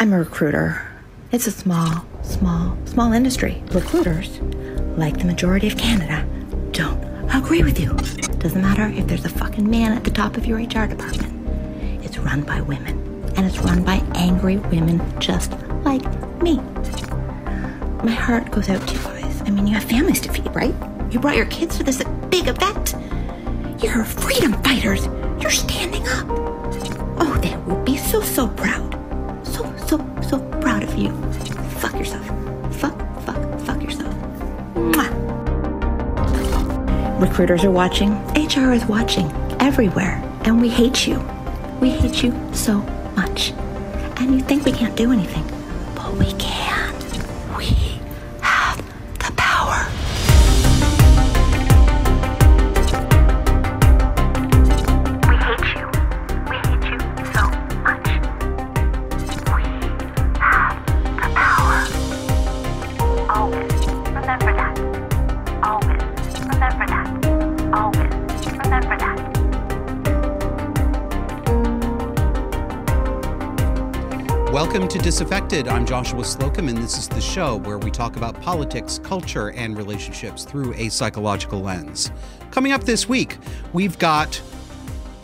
I'm a recruiter. It's a small, small, small industry. Recruiters, like the majority of Canada, don't agree with you. Doesn't matter if there's a fucking man at the top of your HR department. It's run by women, and it's run by angry women just like me. My heart goes out to you guys. I mean, you have families to feed, right? You brought your kids to this big event. You're freedom fighters. You're standing up. Oh, they will be so, so proud. You. Fuck yourself. Fuck, fuck, fuck yourself. Mwah. Recruiters are watching. HR is watching. Everywhere. And we hate you. We hate you so much. And you think we can't do anything. Disaffected. I'm Joshua Slocum, and this is the show where we talk about politics, culture, and relationships through a psychological lens. Coming up this week, we've got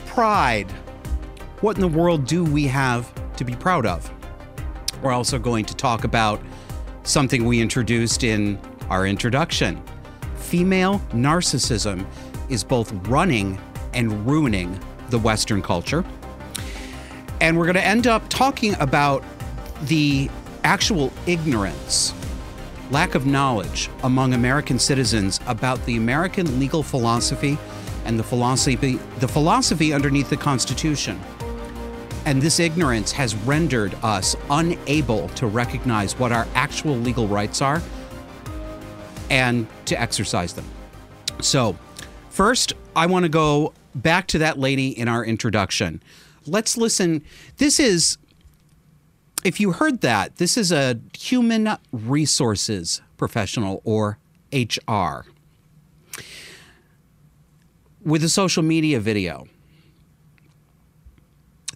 pride. What in the world do we have to be proud of? We're also going to talk about something we introduced in our introduction. Female narcissism is both running and ruining the Western culture. And we're going to end up talking about the actual ignorance, lack of knowledge among American citizens about the American legal philosophy and the philosophy the philosophy underneath the Constitution. And this ignorance has rendered us unable to recognize what our actual legal rights are and to exercise them. So, first, I want to go back to that lady in our introduction. Let's listen. This is, if you heard that, this is a human resources professional or HR with a social media video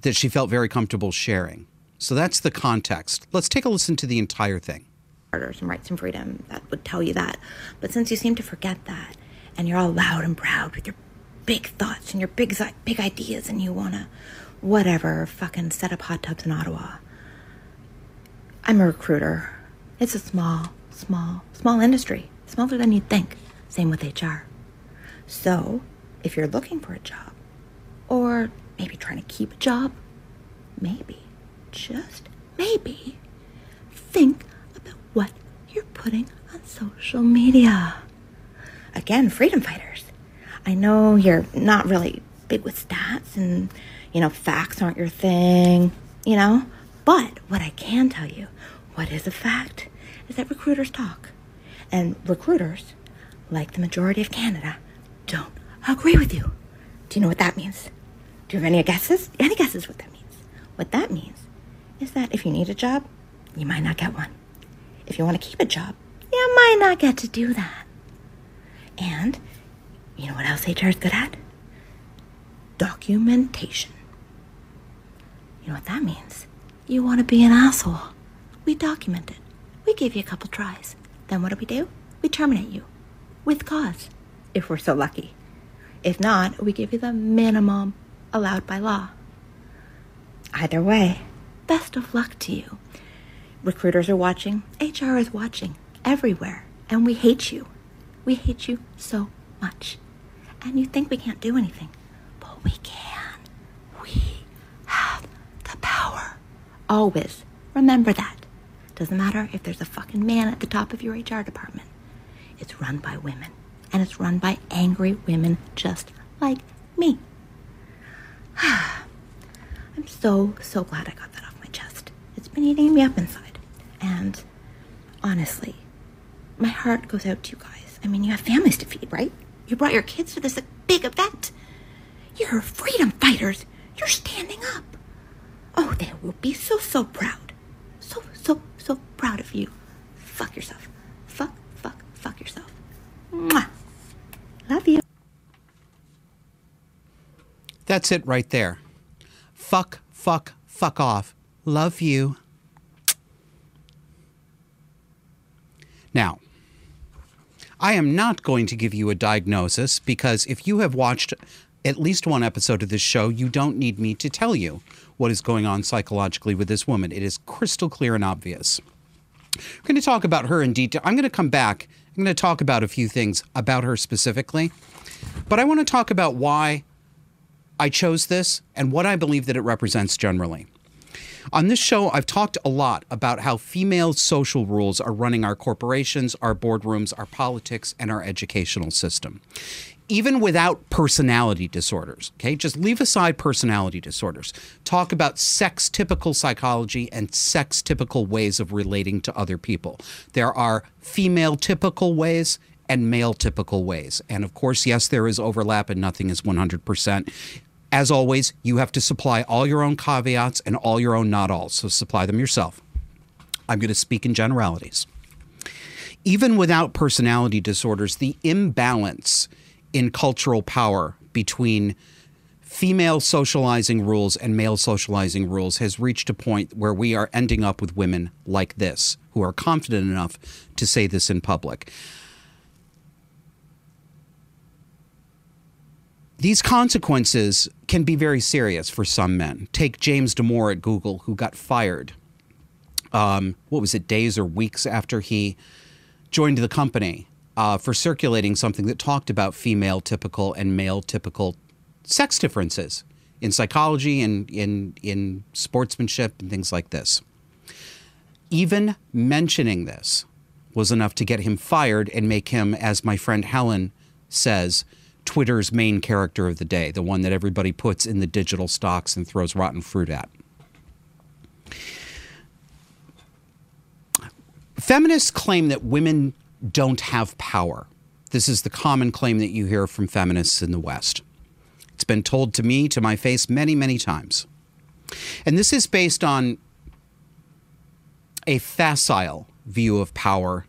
that she felt very comfortable sharing. So that's the context. Let's take a listen to the entire thing. Charter, some rights and freedom that would tell you that. But since you seem to forget that, and you're all loud and proud with your big thoughts and your big big ideas, and you wanna, whatever, fucking set up hot tubs in Ottawa. I'm a recruiter. It's a small, small, small industry, smaller than you'd think. Same with HR. So, if you're looking for a job, or maybe trying to keep a job, maybe, just maybe, think about what you're putting on social media. Again, freedom fighters. I know you're not really big with stats and, you know, facts aren't your thing, you know, but what I can tell you, what is a fact, is that recruiters talk. And recruiters, like the majority of Canada, don't agree with you. Do you know what that means? Do you have any guesses? Any guesses what that means? What that means is that if you need a job, you might not get one. If you want to keep a job, you might not get to do that. And you know what else HR is good at? Documentation. You know what that means? You want to be an asshole. We document it. We give you a couple tries. Then what do we do? We terminate you. With cause. If we're so lucky. If not, we give you the minimum allowed by law. Either way, best of luck to you. Recruiters are watching, HR is watching, everywhere, and we hate you. We hate you so much. And you think we can't do anything, but we can. We have the power. Always remember that. Doesn't matter if there's a fucking man at the top of your HR department. It's run by women, and it's run by angry women just like me. I'm so, so glad I got that off my chest. It's been eating me up inside. And honestly, my heart goes out to you guys. I mean, you have families to feed, right? You brought your kids to this big event. You're freedom fighters. You're standing will be so, so proud. So, so, so proud of you. Fuck yourself. Fuck, fuck, fuck yourself. Mwah. Love you. That's it right there. Fuck, fuck, fuck off. Love you. Now, I am not going to give you a diagnosis because if you have watched at least one episode of this show, you don't need me to tell you what is going on psychologically with this woman. It is crystal clear and obvious. We're going to talk about her in detail. I'm going to come back. I'm going to talk about a few things about her specifically. But I want to talk about why I chose this and what I believe that it represents generally. On this show, I've talked a lot about how female social rules are running our corporations, our boardrooms, our politics, and our educational system. Even without personality disorders, okay? Just leave aside personality disorders. Talk about sex typical psychology and sex typical ways of relating to other people. There are female typical ways and male typical ways. And of course, yes, there is overlap and nothing is 100%. As always, you have to supply all your own caveats and all your own not alls, so supply them yourself. I'm going to speak in generalities. Even without personality disorders, the imbalance in cultural power between female socializing rules and male socializing rules has reached a point where we are ending up with women like this, who are confident enough to say this in public. These consequences can be very serious for some men. Take James Damore at Google, who got fired. Um, what was it, days or weeks after he joined the company uh, for circulating something that talked about female typical and male typical sex differences in psychology and in in sportsmanship and things like this. Even mentioning this was enough to get him fired and make him, as my friend Helen says, Twitter's main character of the day, the one that everybody puts in the digital stocks and throws rotten fruit at. Feminists claim that women don't have power. This is the common claim that you hear from feminists in the West. It's been told to me to my face many, many times. And this is based on a facile view of power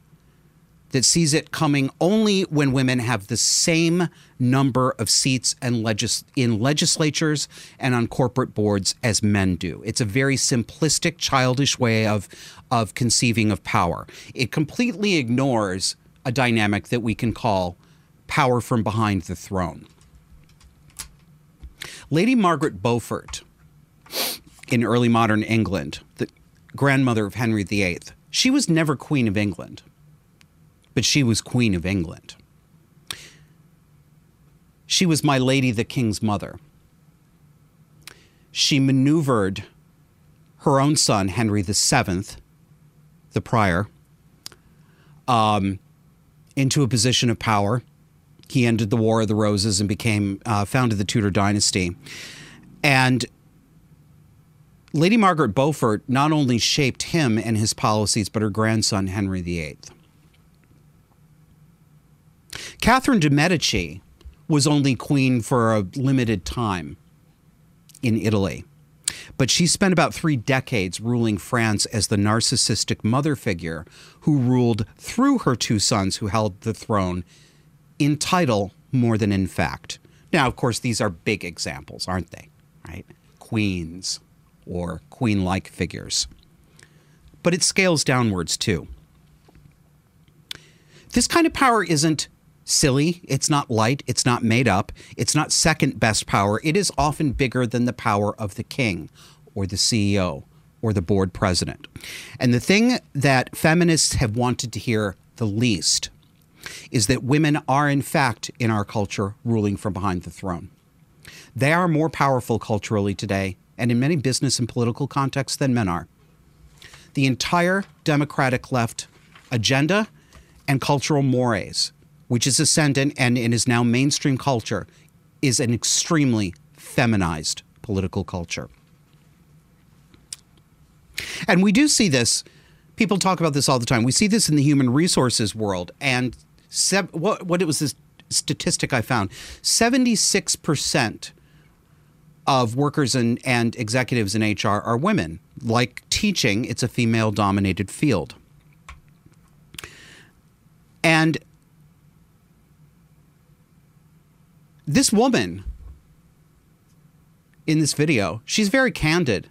that sees it coming only when women have the same number of seats and legis- in legislatures and on corporate boards as men do. It's a very simplistic, childish way of of conceiving of power. It completely ignores a dynamic that we can call power from behind the throne. Lady Margaret Beaufort in early modern England, the grandmother of Henry VIII, she was never Queen of England but she was Queen of England. She was my lady, the king's mother. She maneuvered her own son, Henry VII, the prior, um, into a position of power. He ended the War of the Roses and became uh, founded the Tudor dynasty. And Lady Margaret Beaufort not only shaped him and his policies, but her grandson, Henry VIII. Catherine de' Medici was only queen for a limited time in Italy, but she spent about three decades ruling France as the narcissistic mother figure who ruled through her two sons who held the throne in title more than in fact. Now, of course, these are big examples, aren't they? Right? Queens or queen like figures. But it scales downwards too. This kind of power isn't silly. It's not light. It's not made up. It's not second best power. It is often bigger than the power of the king or the CEO or the board president. And the thing that feminists have wanted to hear the least is that women are, in fact, in our culture, ruling from behind the throne. They are more powerful culturally today and in many business and political contexts than men are. The entire Democratic left agenda and cultural mores which is ascendant and, and is now mainstream culture, is an extremely feminized political culture. And we do see this. People talk about this all the time. We see this in the human resources world. And what, what it was this statistic I found 76% of workers and, and executives in HR are women. Like teaching, it's a female dominated field. And this woman in this video, she's very candid.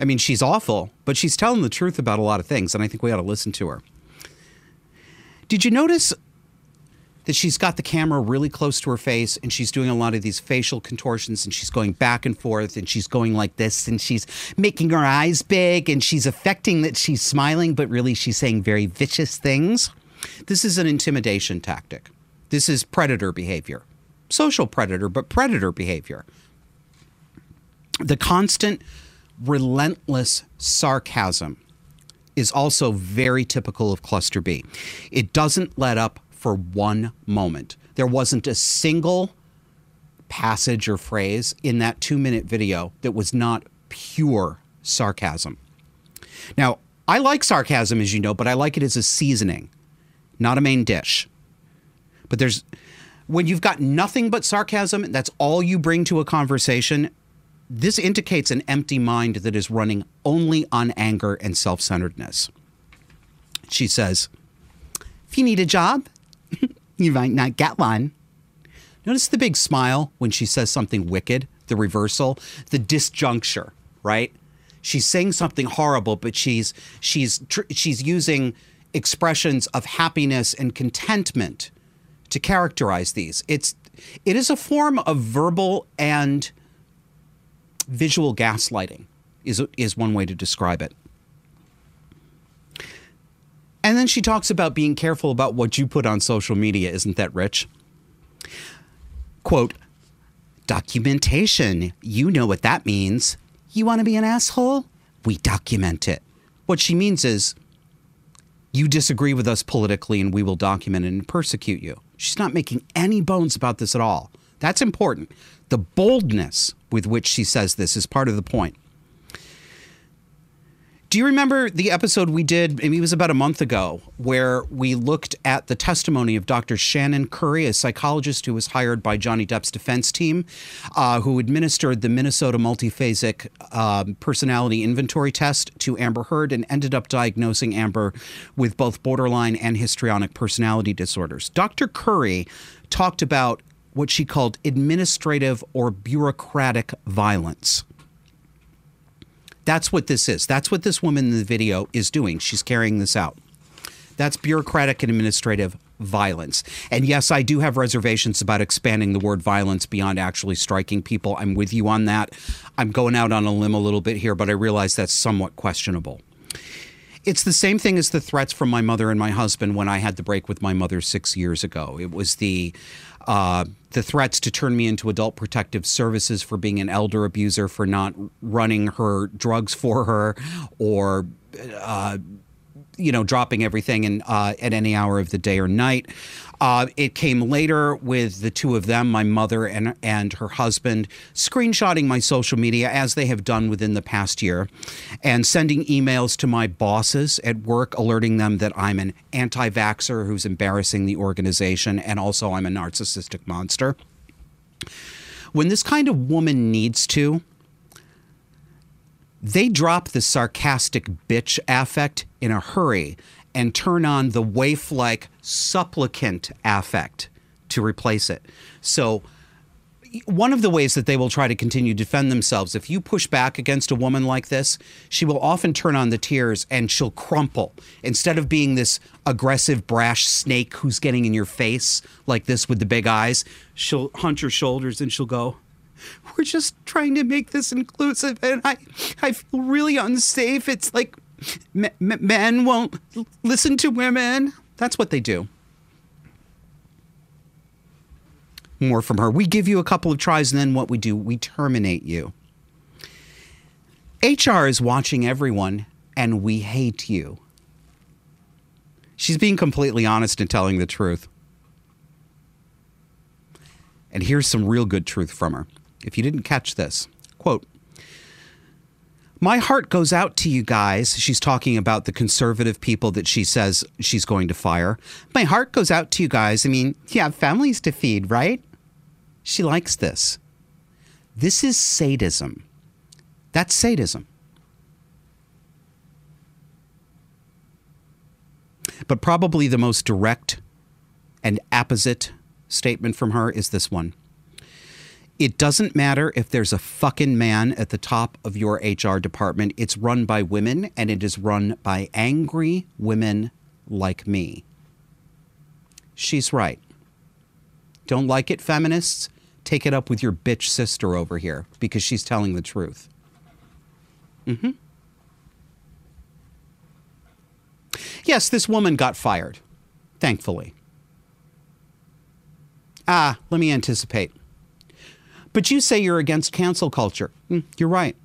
I mean, she's awful, but she's telling the truth about a lot of things, and I think we ought to listen to her. Did you notice that she's got the camera really close to her face and she's doing a lot of these facial contortions and she's going back and forth and she's going like this and she's making her eyes big and she's affecting that she's smiling, but really she's saying very vicious things. This is an intimidation tactic. This is predator behavior. Social predator, but predator behavior. The constant, relentless sarcasm is also very typical of cluster B. It doesn't let up for one moment. There wasn't a single passage or phrase in that two minute video that was not pure sarcasm. Now, I like sarcasm, as you know, but I like it as a seasoning, not a main dish. But there's, when you've got nothing but sarcasm, that's all you bring to a conversation, this indicates an empty mind that is running only on anger and self centeredness. She says, If you need a job, you might not get one. Notice the big smile when she says something wicked, the reversal, the disjuncture, right? She's saying something horrible, but she's she's she's using expressions of happiness and contentment to characterize these. It's it is a form of verbal and visual gaslighting is is one way to describe it. And then she talks about being careful about what you put on social media. Isn't that rich? Quote, documentation. You know what that means. You want to be an asshole? We document it. What she means is, you disagree with us politically and we will document and persecute you. She's not making any bones about this at all. That's important. The boldness with which she says this is part of the point. Do you remember the episode we did? It was about a month ago, where we looked at the testimony of Dr. Shannon Curry, a psychologist who was hired by Johnny Depp's defense team, uh, who administered the Minnesota multiphasic uh, personality inventory test to Amber Heard and ended up diagnosing Amber with both borderline and histrionic personality disorders. Dr. Curry talked about what she called administrative or bureaucratic violence. That's what this is. That's what this woman in the video is doing. She's carrying this out. That's bureaucratic and administrative violence. And yes, I do have reservations about expanding the word violence beyond actually striking people. I'm with you on that. I'm going out on a limb a little bit here, but I realize that's somewhat questionable. It's the same thing as the threats from my mother and my husband when I had the break with my mother six years ago. It was the uh, the threats to turn me into adult protective services for being an elder abuser, for not running her drugs for her, or uh, you know, dropping everything in, uh, at any hour of the day or night. Uh, it came later with the two of them, my mother and and her husband, screenshotting my social media as they have done within the past year, and sending emails to my bosses at work, alerting them that I'm an anti-vaxxer who's embarrassing the organization, and also I'm a narcissistic monster. When this kind of woman needs to, they drop the sarcastic bitch affect in a hurry and turn on the waif like supplicant affect to replace it. So, one of the ways that they will try to continue to defend themselves, if you push back against a woman like this, she will often turn on the tears and she'll crumple. Instead of being this aggressive, brash snake who's getting in your face like this with the big eyes, she'll hunch her shoulders and she'll go, We're just trying to make this inclusive. And I, I feel really unsafe. It's like m- m- men won't listen to women. That's what they do. More from her. We give you a couple of tries, and then what we do, we terminate you. HR is watching everyone, and we hate you. She's being completely honest and telling the truth. And here's some real good truth from her. If you didn't catch this, quote, my heart goes out to you guys. She's talking about the conservative people that she says she's going to fire. My heart goes out to you guys. I mean, you have families to feed, right? She likes this. This is sadism. That's sadism. But probably the most direct and apposite statement from her is this one. It doesn't matter if there's a fucking man at the top of your HR department. It's run by women and it is run by angry women like me. she's right. Don't like it, feminists? Take it up with your bitch sister over here because she's telling the truth. Mm-hmm. Yes, this woman got fired, thankfully. Ah, let me anticipate. But you say you're against cancel culture. Mm, you're right.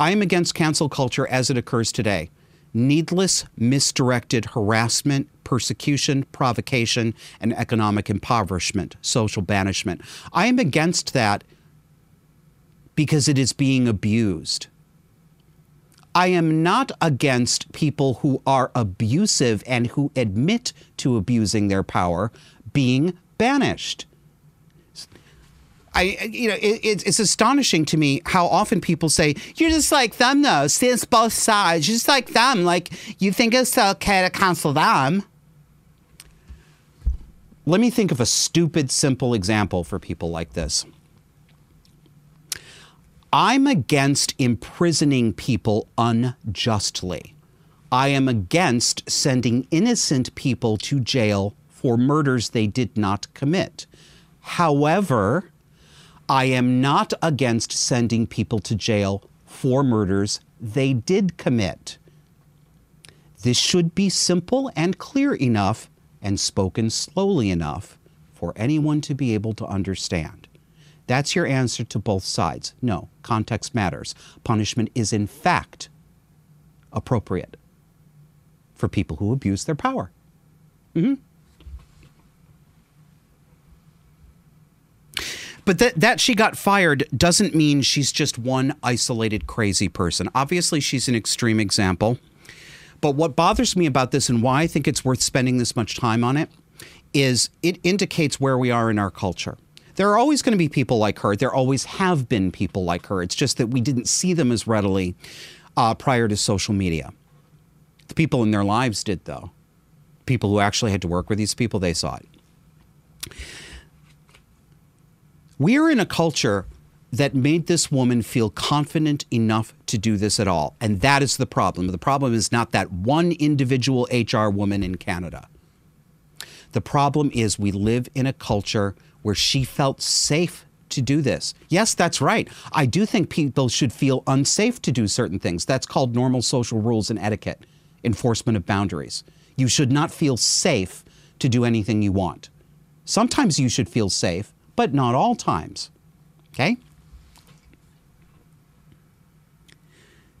I am against cancel culture as it occurs today. Needless, misdirected harassment, persecution, provocation, and economic impoverishment, social banishment. I am against that because it is being abused. I am not against people who are abusive and who admit to abusing their power being banished. I, you know, it, it's astonishing to me how often people say, "You're just like them, though. Stands both sides. You're just like them. Like you think it's okay to cancel them." Let me think of a stupid, simple example for people like this. I'm against imprisoning people unjustly. I am against sending innocent people to jail for murders they did not commit. However, I am not against sending people to jail for murders they did commit. This should be simple and clear enough and spoken slowly enough for anyone to be able to understand. That's your answer to both sides. No, context matters. Punishment is, in fact, appropriate for people who abuse their power. Mm-hmm. But that, that she got fired doesn't mean she's just one isolated crazy person. Obviously, she's an extreme example. But what bothers me about this and why I think it's worth spending this much time on it is it indicates where we are in our culture. There are always going to be people like her. There always have been people like her. It's just that we didn't see them as readily uh, prior to social media. The people in their lives did, though. People who actually had to work with these people, they saw it. We're in a culture that made this woman feel confident enough to do this at all. And that is the problem. The problem is not that one individual HR woman in Canada. The problem is we live in a culture where she felt safe to do this. Yes, that's right. I do think people should feel unsafe to do certain things. That's called normal social rules and etiquette, enforcement of boundaries. You should not feel safe to do anything you want. Sometimes you should feel safe, but not all times. Okay?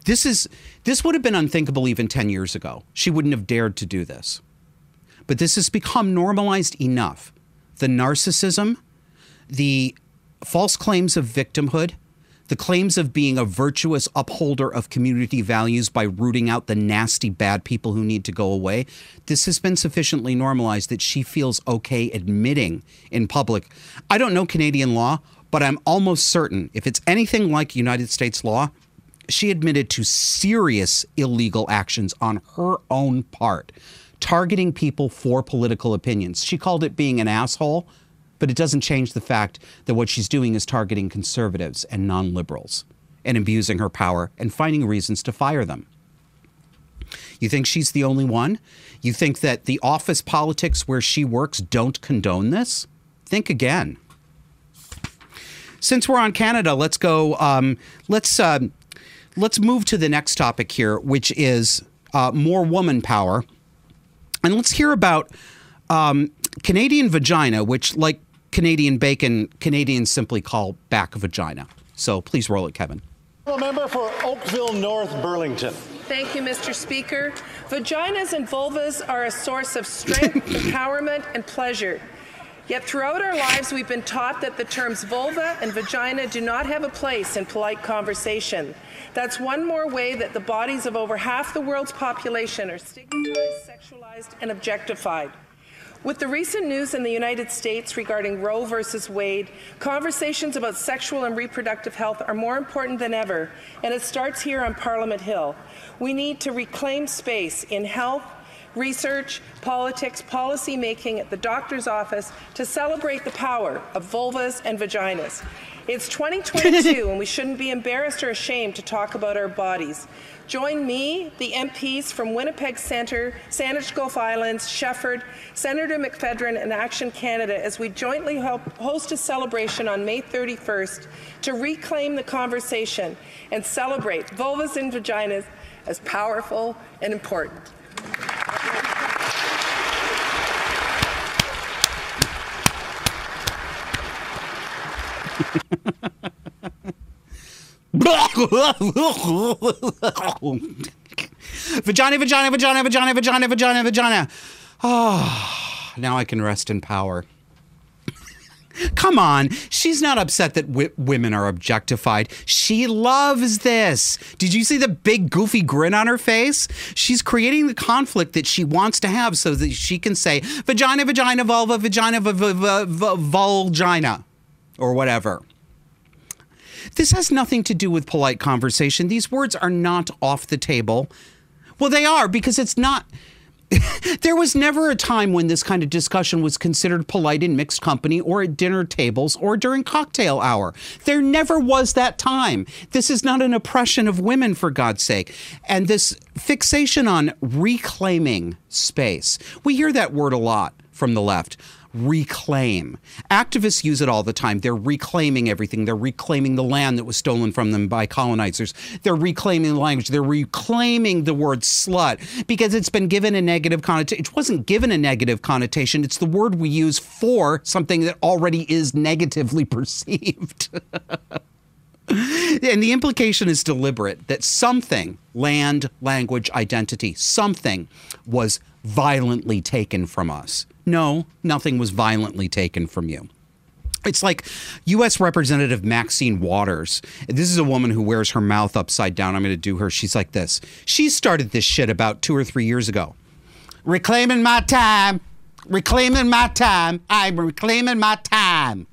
This is this would have been unthinkable even 10 years ago. She wouldn't have dared to do this. But this has become normalized enough. The narcissism, the false claims of victimhood, the claims of being a virtuous upholder of community values by rooting out the nasty bad people who need to go away. This has been sufficiently normalized that she feels okay admitting in public. I don't know Canadian law, but I'm almost certain if it's anything like United States law, she admitted to serious illegal actions on her own part, targeting people for political opinions. She called it being an asshole, but it doesn't change the fact that what she's doing is targeting conservatives and non liberals and abusing her power and finding reasons to fire them. You think she's the only one? You think that the office politics where she works don't condone this? Think again. Since we're on Canada, let's go. Um, let's uh, let's move to the next topic here, which is uh, more woman power. And let's hear about um, Canadian vagina, which, like Canadian bacon, Canadians simply call back vagina. So please roll it, Kevin. Member for Oakville North Burlington. Thank you, Mr. Speaker. Vaginas and vulvas are a source of strength, empowerment, and pleasure. Yet throughout our lives, we've been taught that the terms vulva and vagina do not have a place in polite conversation. That's one more way that the bodies of over half the world's population are stigmatized, sexualized, and objectified. With the recent news in the United States regarding Roe versus Wade, conversations about sexual and reproductive health are more important than ever, and it starts here on Parliament Hill. We need to reclaim space in health, research, politics, policy making at the doctor's office to celebrate the power of vulvas and vaginas. It's 2022, and we shouldn't be embarrassed or ashamed to talk about our bodies. Join me, the MPs from Winnipeg Centre, Saanich Gulf Islands, Shefford, Senator McPhedran, and Action Canada as we jointly host a celebration on May 31st to reclaim the conversation and celebrate vulvas and vaginas as powerful and important. vagina, vagina, vagina, vagina, vagina, vagina, vagina. Ah, now I can rest in power. Come on, she's not upset that women are objectified. She loves this. Did you see the big goofy grin on her face? She's creating the conflict that she wants to have so that she can say vagina, vagina, vulva, vagina, v- v- v- vulgina, or whatever. This has nothing to do with polite conversation. These words are not off the table. Well, they are because it's not. there was never a time when this kind of discussion was considered polite in mixed company or at dinner tables or during cocktail hour. There never was that time. This is not an oppression of women, for God's sake. And this fixation on reclaiming space, we hear that word a lot from the left reclaim. Activists use it all the time. They're reclaiming everything. They're reclaiming the land that was stolen from them by colonizers. They're reclaiming the language. They're reclaiming the word slut because it's been given a negative connotation. It wasn't given a negative connotation. It's the word we use for something that already is negatively perceived. and the implication is deliberate that something, land, language, identity, something was violently taken from us. No, nothing was violently taken from you. It's like U.S. Representative Maxine Waters. This is a woman who wears her mouth upside down. I'm going to do her. She's like this. She started this shit about two or three years ago. Reclaiming my time. Reclaiming my time. I'm reclaiming my time.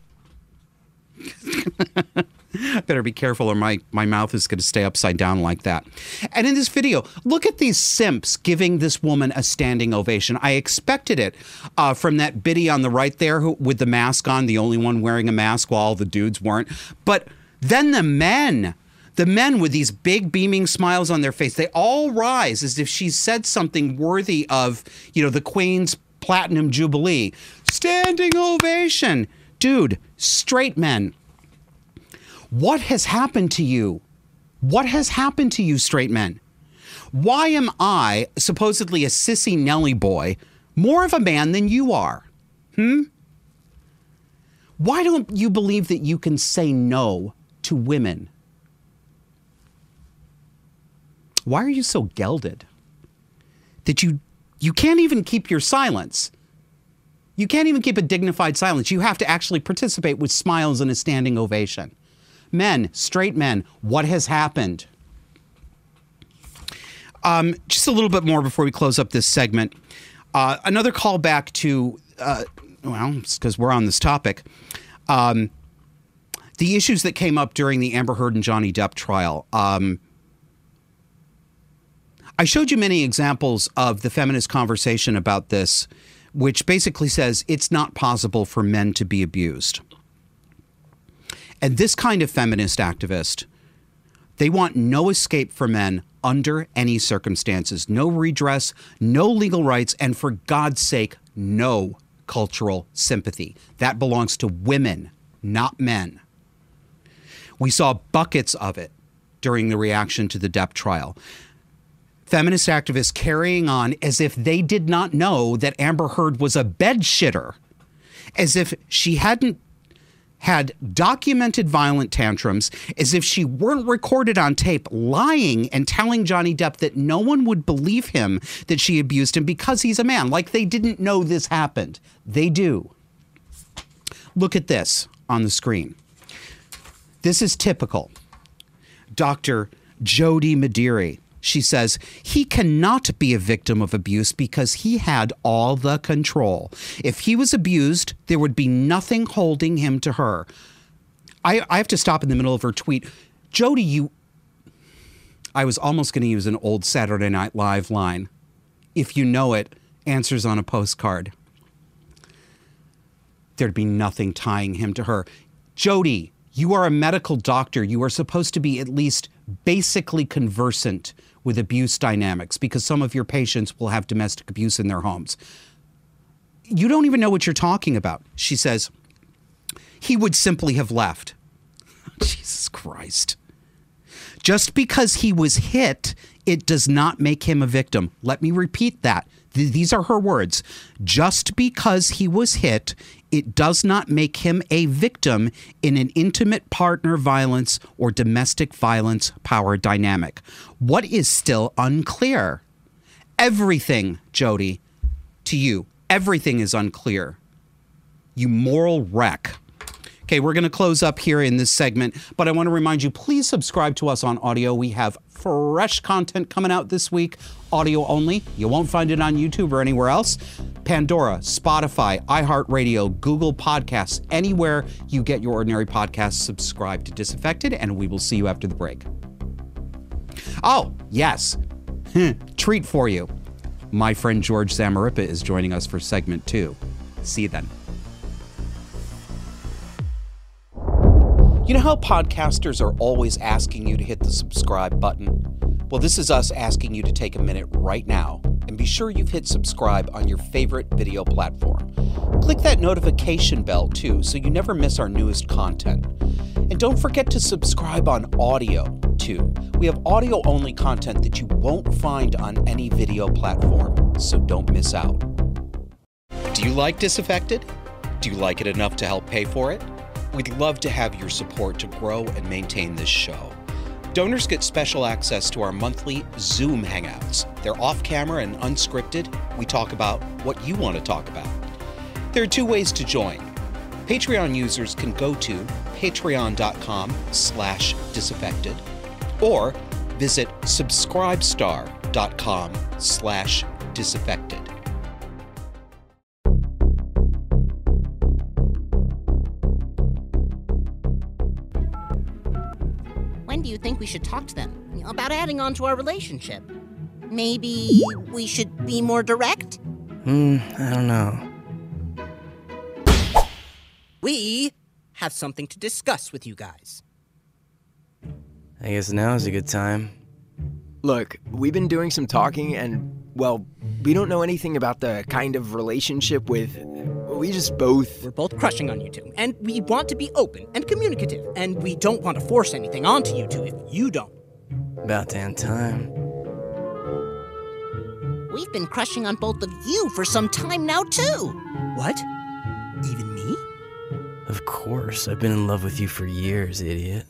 Better be careful or my, my mouth is going to stay upside down like that. And in this video, look at these simps giving this woman a standing ovation. I expected it uh, from that biddy on the right there who, with the mask on, the only one wearing a mask while all the dudes weren't. But then the men, the men with these big beaming smiles on their face, they all rise as if she said something worthy of, you know, the Queen's Platinum Jubilee. Standing ovation. Dude, straight men what has happened to you? What has happened to you, straight men? Why am I, supposedly a sissy Nelly boy, more of a man than you are? Hmm? Why don't you believe that you can say no to women? Why are you so gelded? That you you can't even keep your silence. You can't even keep a dignified silence. You have to actually participate with smiles and a standing ovation. Men, straight men, what has happened? Um, just a little bit more before we close up this segment. Uh, another callback to, uh, well, because we're on this topic. Um, the issues that came up during the Amber Heard and Johnny Depp trial. Um, I showed you many examples of the feminist conversation about this, which basically says it's not possible for men to be abused. And this kind of feminist activist, they want no escape for men under any circumstances, no redress, no legal rights, and for God's sake, no cultural sympathy. That belongs to women, not men. We saw buckets of it during the reaction to the Depp trial. Feminist activists carrying on as if they did not know that Amber Heard was a bed shitter, as if she hadn't had documented violent tantrums as if she weren't recorded on tape lying and telling Johnny Depp that no one would believe him that she abused him because he's a man, like they didn't know this happened. They do. Look at this on the screen. This is typical. Dr. Jody Madiri. She says he cannot be a victim of abuse because he had all the control. If he was abused, there would be nothing holding him to her. I, I have to stop in the middle of her tweet. Jody, you. I was almost going to use an old Saturday Night Live line. If you know it, answers on a postcard. There'd be nothing tying him to her. Jody, You are a medical doctor. You are supposed to be at least basically conversant with abuse dynamics because some of your patients will have domestic abuse in their homes. You don't even know what you're talking about. She says, he would simply have left. Jesus Christ. Just because he was hit, it does not make him a victim. Let me repeat that. Th- these are her words. Just because he was hit, it does not make him a victim in an intimate partner violence or domestic violence power dynamic. What is still unclear? Everything, Jody, to you, everything is unclear. You moral wreck. Okay, we're going to close up here in this segment, but I want to remind you please subscribe to us on audio. We have fresh content coming out this week, audio only. You won't find it on YouTube or anywhere else. Pandora, Spotify, iHeartRadio, Google Podcasts, anywhere you get your ordinary podcasts, subscribe to Disaffected, and we will see you after the break. Oh, yes. Treat for you. My friend George Zamarippa is joining us for segment two. See you then. You know how podcasters are always asking you to hit the subscribe button? Well, this is us asking you to take a minute right now and be sure you've hit subscribe on your favorite video platform. Click that notification bell too so you never miss our newest content. And don't forget to subscribe on audio too. We have audio only content that you won't find on any video platform, so don't miss out. Do you like Disaffected? Do you like it enough to help pay for it? We'd love to have your support to grow and maintain this show. Donors get special access to our monthly Zoom hangouts. They're off camera and unscripted. We talk about what you want to talk about. There are two ways to join. Patreon users can go to patreon.com slash disaffected or visit subscribestar.com slash disaffected. You think we should talk to them about adding on to our relationship? Maybe we should be more direct? Hmm, I don't know. We have something to discuss with you guys. I guess now is a good time. Look, we've been doing some talking, and, well, we don't know anything about the kind of relationship with. We just both. We're both crushing on you two, and we want to be open and communicative, and we don't want to force anything onto you two if you don't. About damn time. We've been crushing on both of you for some time now, too. What? Even me? Of course, I've been in love with you for years, idiot.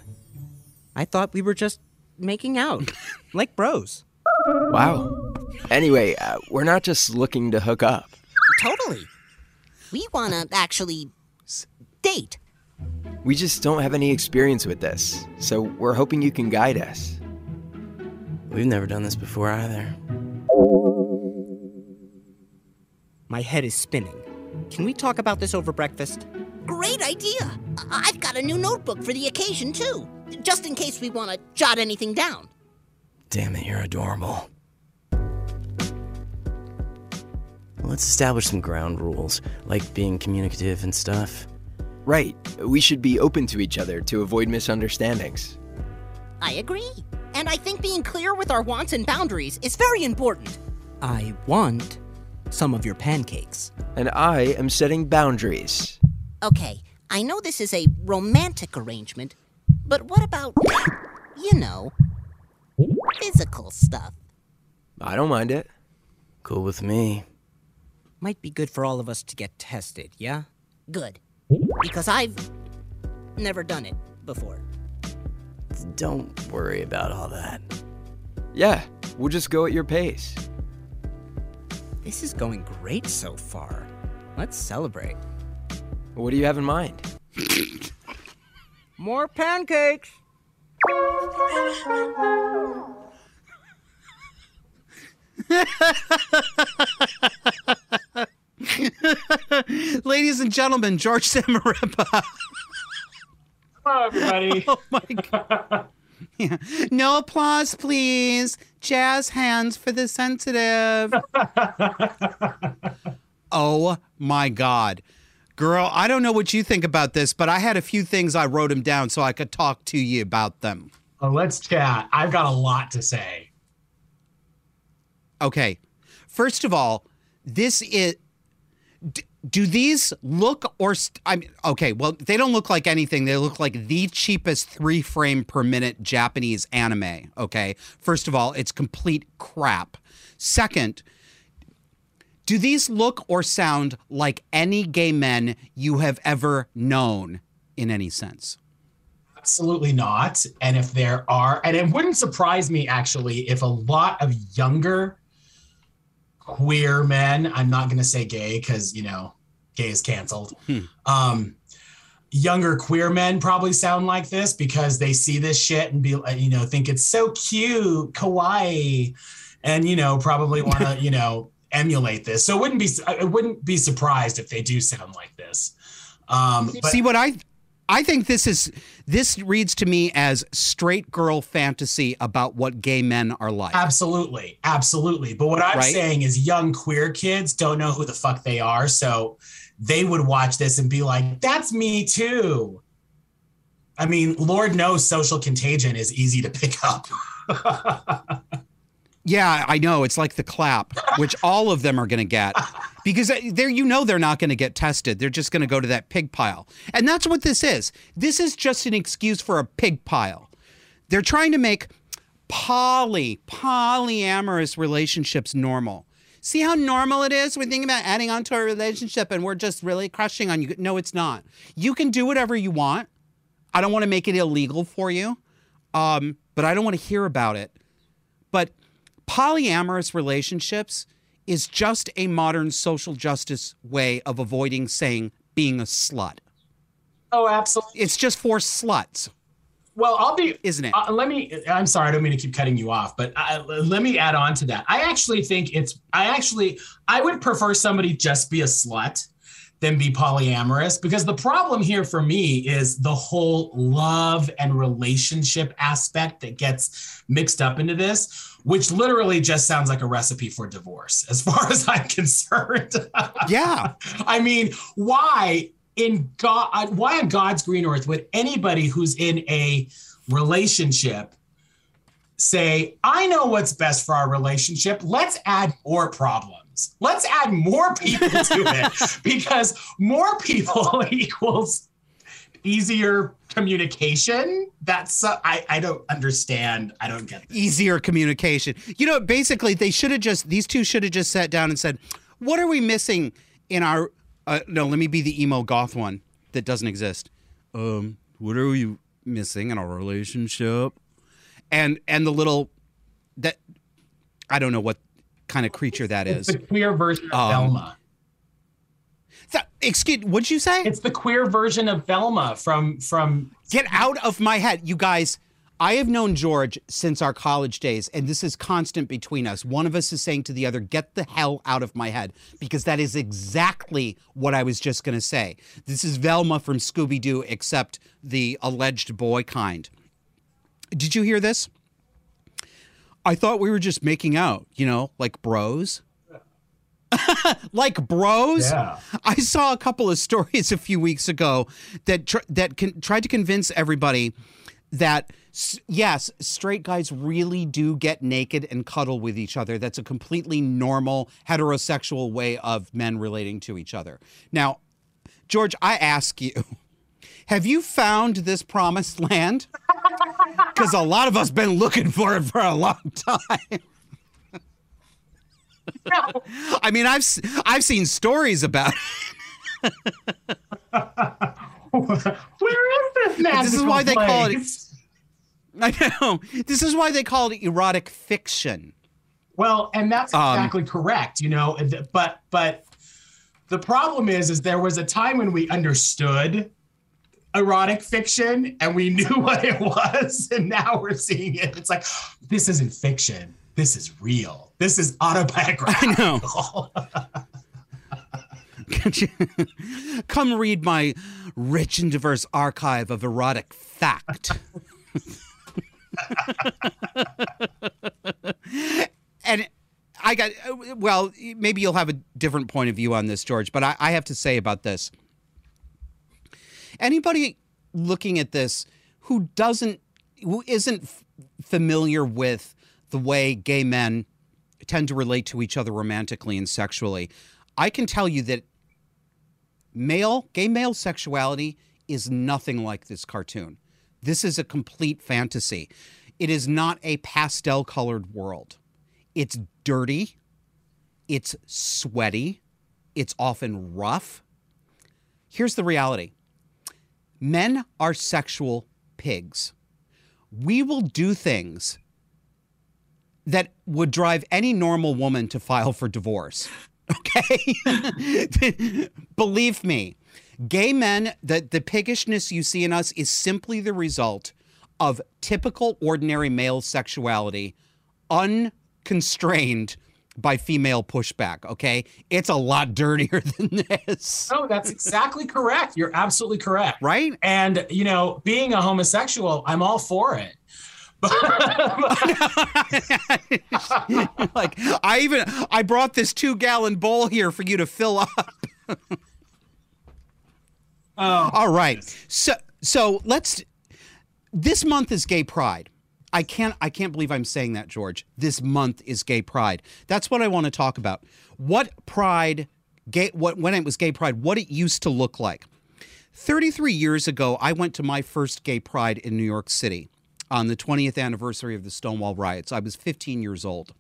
I thought we were just making out, like bros. Wow. Anyway, uh, we're not just looking to hook up. Totally. We want to actually date. We just don't have any experience with this, so we're hoping you can guide us. We've never done this before either. My head is spinning. Can we talk about this over breakfast? Great idea! I- I've got a new notebook for the occasion, too, just in case we want to jot anything down. Damn it, you're adorable. Let's establish some ground rules, like being communicative and stuff. Right, we should be open to each other to avoid misunderstandings. I agree. And I think being clear with our wants and boundaries is very important. I want some of your pancakes. And I am setting boundaries. Okay, I know this is a romantic arrangement, but what about, you know, physical stuff? I don't mind it. Cool with me. Might be good for all of us to get tested, yeah? Good. Because I've never done it before. Don't worry about all that. Yeah, we'll just go at your pace. This is going great so far. Let's celebrate. What do you have in mind? More pancakes! Ladies and gentlemen, George Zamarippa. Hello, everybody. Oh my god. Yeah. No applause, please. Jazz hands for the sensitive. oh my god. Girl, I don't know what you think about this, but I had a few things I wrote them down so I could talk to you about them. Oh, let's chat. I've got a lot to say. Okay. First of all, this is. Do these look or st- I mean, okay, well, they don't look like anything. They look like the cheapest three frame per minute Japanese anime. Okay. First of all, it's complete crap. Second, do these look or sound like any gay men you have ever known in any sense? Absolutely not. And if there are, and it wouldn't surprise me actually if a lot of younger queer men, I'm not going to say gay because, you know, gay is canceled. Um, younger queer men probably sound like this because they see this shit and be, uh, you know, think it's so cute, kawaii, and, you know, probably want to, you know, emulate this. So it wouldn't be, I wouldn't be surprised if they do sound like this. Um, but See what I I think this is this reads to me as straight girl fantasy about what gay men are like. Absolutely, absolutely. But what I'm Right? saying is, young queer kids don't know who the fuck they are, so they would watch this and be like, "That's me too." I mean, Lord knows social contagion is easy to pick up. Yeah, I know. It's like the clap, which all of them are going to get because they're you know they're not going to get tested. They're just going to go to that pig pile. And that's what this is. This is just an excuse for a pig pile. They're trying to make poly polyamorous relationships normal. See how normal it is? We think about adding on to a relationship and we're just really crushing on you. No, it's not. You can do whatever you want. I don't want to make it illegal for you. Um, but I don't want to hear about it. But polyamorous relationships is just a modern social justice way of avoiding saying being a slut. oh, absolutely. It's just for sluts. Well, I'll be, Isn't it? Uh, let me. I'm sorry, I don't mean to keep cutting you off, but uh, let me add on to that. I actually think it's. I actually, I would prefer somebody just be a slut than be polyamorous because the problem here for me is the whole love and relationship aspect that gets mixed up into this, which literally just sounds like a recipe for divorce, as far as I'm concerned. Yeah. I mean, why in God, uh, why on God's green earth would anybody who's in a relationship say, I know what's best for our relationship. Let's add more problems. Let's add more people to it because more people equals easier communication. That's, uh, I, I don't understand. I don't get that. Easier communication. You know, basically, they should have just, these two should have just sat down and said, what are we missing in our, uh, no, let me be the emo goth one that doesn't exist. Um, what are we missing in our relationship? And, and the little, that, I don't know what kind of creature that is It's the queer version of Um, Velma. That- excuse, what'd you say? It's the queer version of Velma from, from, Get out of my head. You guys, I have known George since our college days, and this is constant between us. One of us is saying to the other, Get the hell out of my head, because that is exactly what I was just going to say. This is Velma from Scooby Doo, except the alleged boy kind. Did you hear this? I thought we were just making out, you know, like bros. like bros. Yeah. I saw a couple of stories a few weeks ago that tr- that con- tried to convince everybody that s- yes, straight guys really do get naked and cuddle with each other. That's a completely normal heterosexual way of men relating to each other. Now, George, I ask you, have you found this promised land? Because a lot of us been looking for it for a long time. I mean, I've I've seen stories about it. where is this magical This is why they call it- I know. This is why they call it erotic fiction. Well, and that's Um, exactly correct, you know, but but the problem is is there was a time when we understood erotic fiction and we knew what it was and now we're seeing it it's like this isn't fiction this is real this is autobiographical Could you- Come read my rich and diverse archive of erotic fact. and I got, well, maybe you'll have a different point of view on this, George, but I, I have to say about this. Anybody looking at this who doesn't, who isn't f- familiar with the way gay men tend to relate to each other romantically and sexually, I can tell you that male, gay male sexuality is nothing like this cartoon. This is a complete fantasy. It is not a pastel colored world. It's dirty. It's sweaty. It's often rough. Here's the reality men are sexual pigs. We will do things that would drive any normal woman to file for divorce. Okay? Believe me, gay men, the, the piggishness you see in us is simply the result of typical ordinary male sexuality unconstrained by female pushback. Okay. It's a lot dirtier than this. No, that's exactly correct. You're absolutely correct. Right. And, you know, being a homosexual, I'm all for it. like I even I brought this two gallon bowl here for you to fill up. oh. All right. So so let's this month is gay pride. I can't I can't believe I'm saying that, George. This month is gay pride. That's what I want to talk about. What pride gay what when it was gay pride, what it used to look like. 33 years ago, I went to my first gay pride in New York City on the 20th anniversary of the Stonewall riots. I was 15 years old.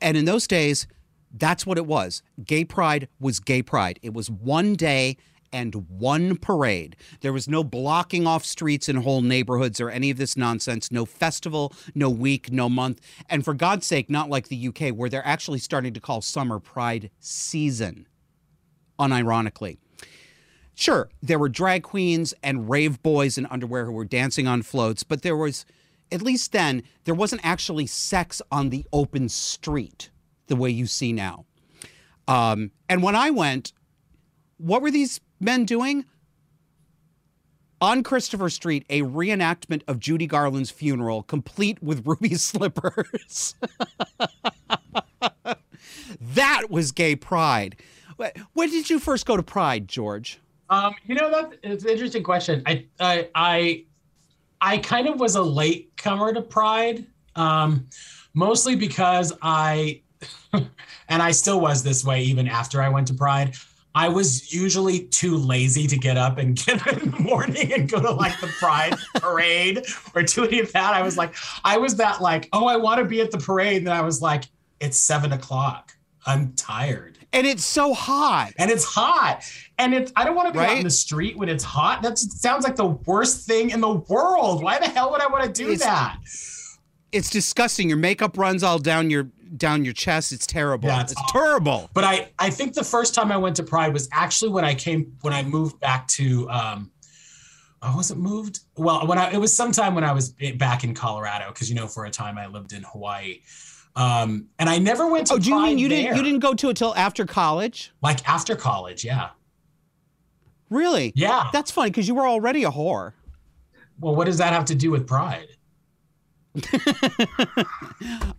And in those days, that's what it was. Gay pride was gay pride. It was one day and one parade. There was no blocking off streets and whole neighborhoods or any of this nonsense. No festival, no week, no month. And for God's sake, not like the UK, where they're actually starting to call summer Pride season, unironically. Sure, there were drag queens and rave boys in underwear who were dancing on floats, but there was, at least then, there wasn't actually sex on the open street the way you see now. Um, and when I went, what were these men doing? On Christopher Street, a reenactment of Judy Garland's funeral, complete with ruby slippers. that was gay pride. When did you first go to Pride, George? Um, you know that it's an interesting question. I I I, I kind of was a late comer to Pride, um, mostly because I, and I still was this way even after I went to Pride. I was usually too lazy to get up and get up in the morning and go to like the Pride parade or do any of that. I was like, I was that like, oh, I want to be at the parade. And then I was like, it's seven o'clock. I'm tired. And it's so hot. And it's hot. And it's I don't want to be Right? out in the street when it's hot. That sounds like the worst thing in the world. Why the hell would I want to do It's- that? It's disgusting. Your makeup runs all down your down your chest. It's terrible. Yeah, it's it's terrible. But I I think the first time I went to Pride was actually when I came when I moved back to um oh, was it moved? Well, when I it was sometime when I was back in Colorado because you know for a time I lived in Hawaii. Um and I never went to Oh, do you mean you there. didn't you didn't go to it till after college? like after college, yeah. Really? Yeah. That's funny because you were already a whore. Well, what does that have to do with Pride?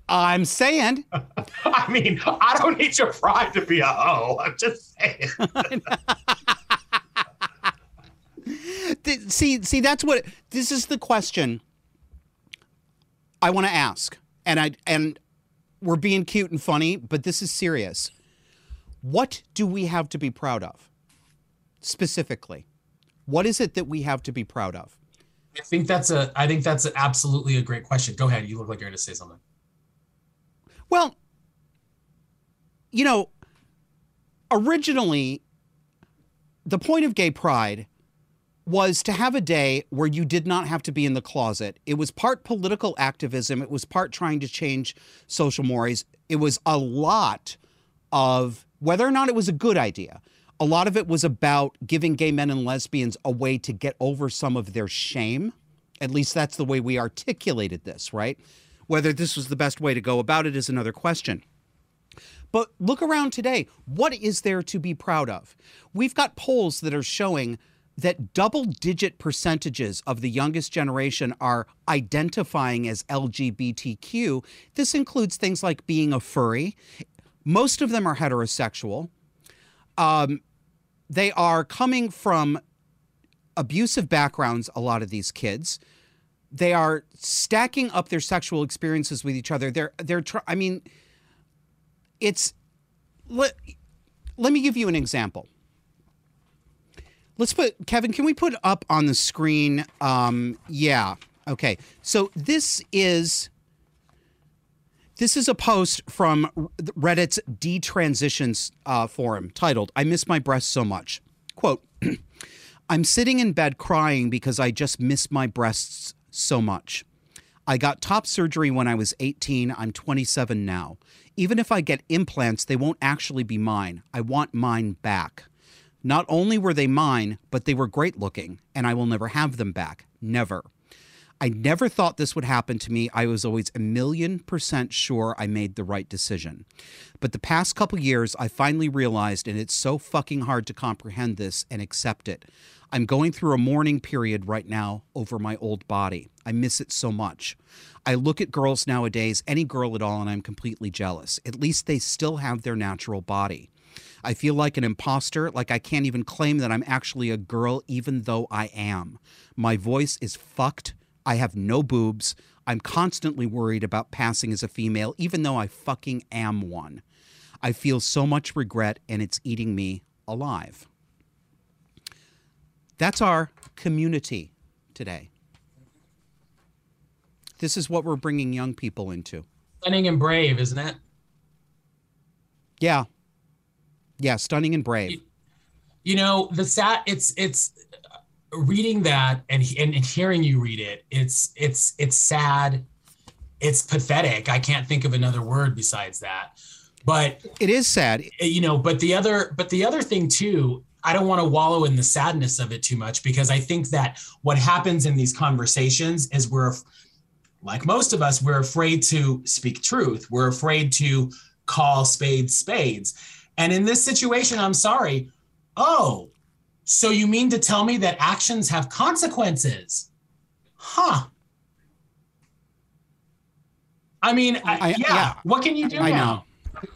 I'm saying. I mean, I don't need your pride to be a hoe. I'm just saying. See, see, that's what this is the question I want to ask, and I and we're being cute and funny, but this is serious. What do we have to be proud of, specifically? What is it that we have to be proud of? I think that's a. I think that's absolutely a great question. Go ahead. You look like you're going to say something. Well, you know, originally, the point of gay pride was to have a day where you did not have to be in the closet. It was part political activism, it was part trying to change social mores. It was a lot of whether or not it was a good idea. A lot of it was about giving gay men and lesbians a way to get over some of their shame. At least that's the way we articulated this, right? Whether this was the best way to go about it is another question. But look around today. What is there to be proud of? We've got polls that are showing that double digit percentages of the youngest generation are identifying as LGBTQ. This includes things like being a furry. Most of them are heterosexual. Um, they are coming from abusive backgrounds, a lot of these kids. They are stacking up their sexual experiences with each other. They're they're try- I mean it's let, let me give you an example. Let's put Kevin, can we put up on the screen um yeah. Okay. So this is this is a post from Reddit's detransitions uh, forum titled, I Miss My Breasts So Much. Quote I'm sitting in bed crying because I just miss my breasts so much. I got top surgery when I was 18. I'm 27 now. Even if I get implants, they won't actually be mine. I want mine back. Not only were they mine, but they were great looking, and I will never have them back. Never. I never thought this would happen to me. I was always a million percent sure I made the right decision. But the past couple years, I finally realized, and it's so fucking hard to comprehend this and accept it. I'm going through a mourning period right now over my old body. I miss it so much. I look at girls nowadays, any girl at all, and I'm completely jealous. At least they still have their natural body. I feel like an imposter, like I can't even claim that I'm actually a girl, even though I am. My voice is fucked. I have no boobs. I'm constantly worried about passing as a female, even though I fucking am one. I feel so much regret, and it's eating me alive. That's our community today. This is what we're bringing young people into. Stunning and brave, isn't it? Yeah. Yeah, stunning and brave. You know, the sat it's it's reading that and and hearing you read it. It's it's it's sad. It's pathetic. I can't think of another word besides that. But it is sad. Uh, you know, but the other but the other thing too, I don't want to wallow in the sadness of it too much because I think that what happens in these conversations is we're like most of us, we're afraid to speak truth. We're afraid to call spades spades. And in this situation, I'm sorry. Oh, so you mean to tell me that actions have consequences? Huh. I mean, I, I- yeah, yeah. What can you do I now? know.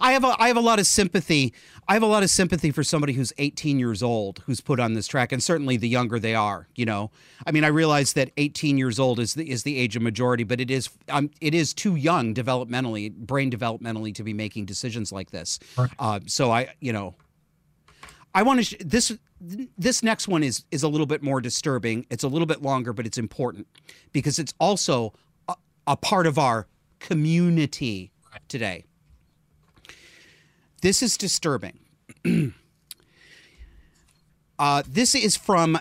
I have a I have a lot of sympathy. I have a lot of sympathy for somebody who's 18 years old who's put on this track, and certainly the younger they are. You know, I mean, I realize that 18 years old is the is the age of majority, but it is um, it is too young developmentally, brain developmentally, to be making decisions like this. Uh, so I, you know, I want to sh- this this next one is is a little bit more disturbing. It's a little bit longer, but it's important because it's also a, a part of our community today. This is disturbing. uh, this is from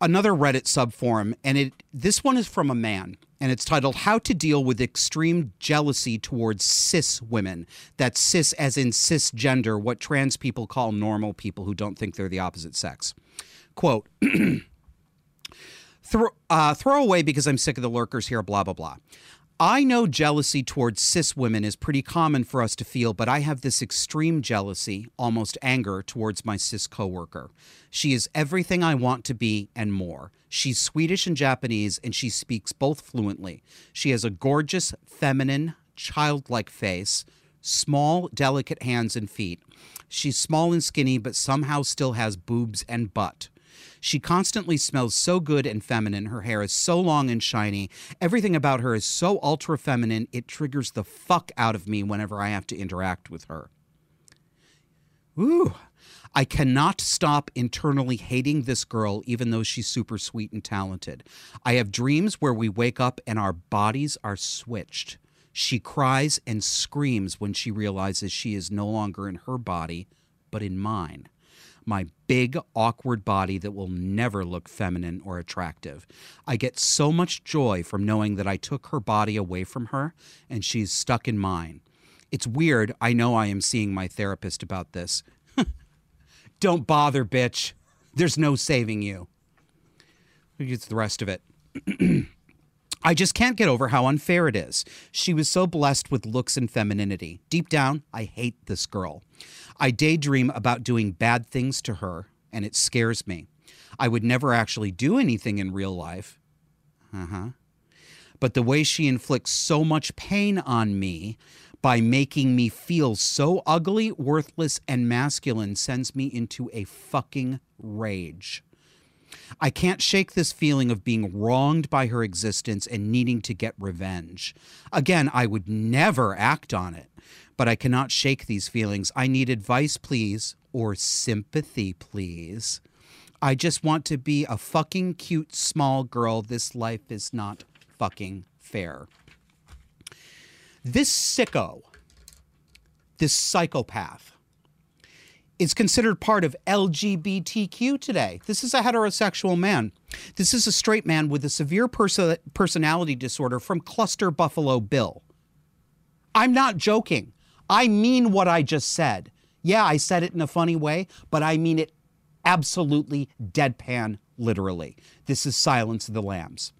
another Reddit subforum, and it this one is from a man, and it's titled "How to Deal with Extreme Jealousy Towards Cis Women." That's cis as in cisgender, what trans people call normal people who don't think they're the opposite sex. Quote. Throw, uh, throw away because I'm sick of the lurkers here, blah, blah, blah. I know jealousy towards cis women is pretty common for us to feel, but I have this extreme jealousy, almost anger, towards my cis coworker. She is everything I want to be and more. She's Swedish and Japanese, and she speaks both fluently. She has a gorgeous, feminine, childlike face, small, delicate hands and feet. She's small and skinny, but somehow still has boobs and butt. She constantly smells so good and feminine. Her hair is so long and shiny. Everything about her is so ultra feminine, it triggers the fuck out of me whenever I have to interact with her. Ooh. I cannot stop internally hating this girl, even though she's super sweet and talented. I have dreams where we wake up and our bodies are switched. She cries and screams when she realizes she is no longer in her body, but in mine my big, awkward body that will never look feminine or attractive. I get so much joy from knowing that I took her body away from her and she's stuck in mine. It's weird. I know I am seeing my therapist about this. Don't bother, bitch. There's no saving you. Gets the rest of it? I just can't get over how unfair it is. She was so blessed with looks and femininity. Deep down, I hate this girl. I daydream about doing bad things to her, and it scares me. I would never actually do anything in real life. Uh huh. But the way she inflicts so much pain on me by making me feel so ugly, worthless, and masculine sends me into a fucking rage. I can't shake this feeling of being wronged by her existence and needing to get revenge. Again, I would never act on it, but I cannot shake these feelings. I need advice, please, or sympathy, please. I just want to be a fucking cute small girl. This life is not fucking fair. This sicko, this psychopath, is considered part of LGBTQ today. This is a heterosexual man. This is a straight man with a severe perso- personality disorder from Cluster Buffalo Bill. I'm not joking. I mean what I just said. Yeah, I said it in a funny way, but I mean it absolutely deadpan literally. This is Silence of the Lambs.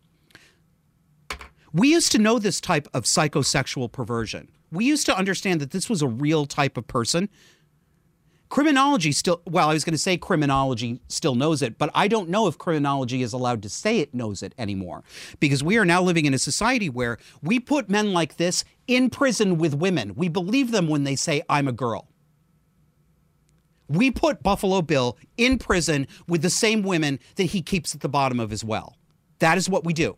We used to know this type of psychosexual perversion. We used to understand that this was a real type of person. Criminology still, well, I was going to say criminology still knows it, but I don't know if criminology is allowed to say it knows it anymore because we are now living in a society where we put men like this in prison with women. We believe them when they say, I'm a girl. We put Buffalo Bill in prison with the same women that he keeps at the bottom of his well. That is what we do.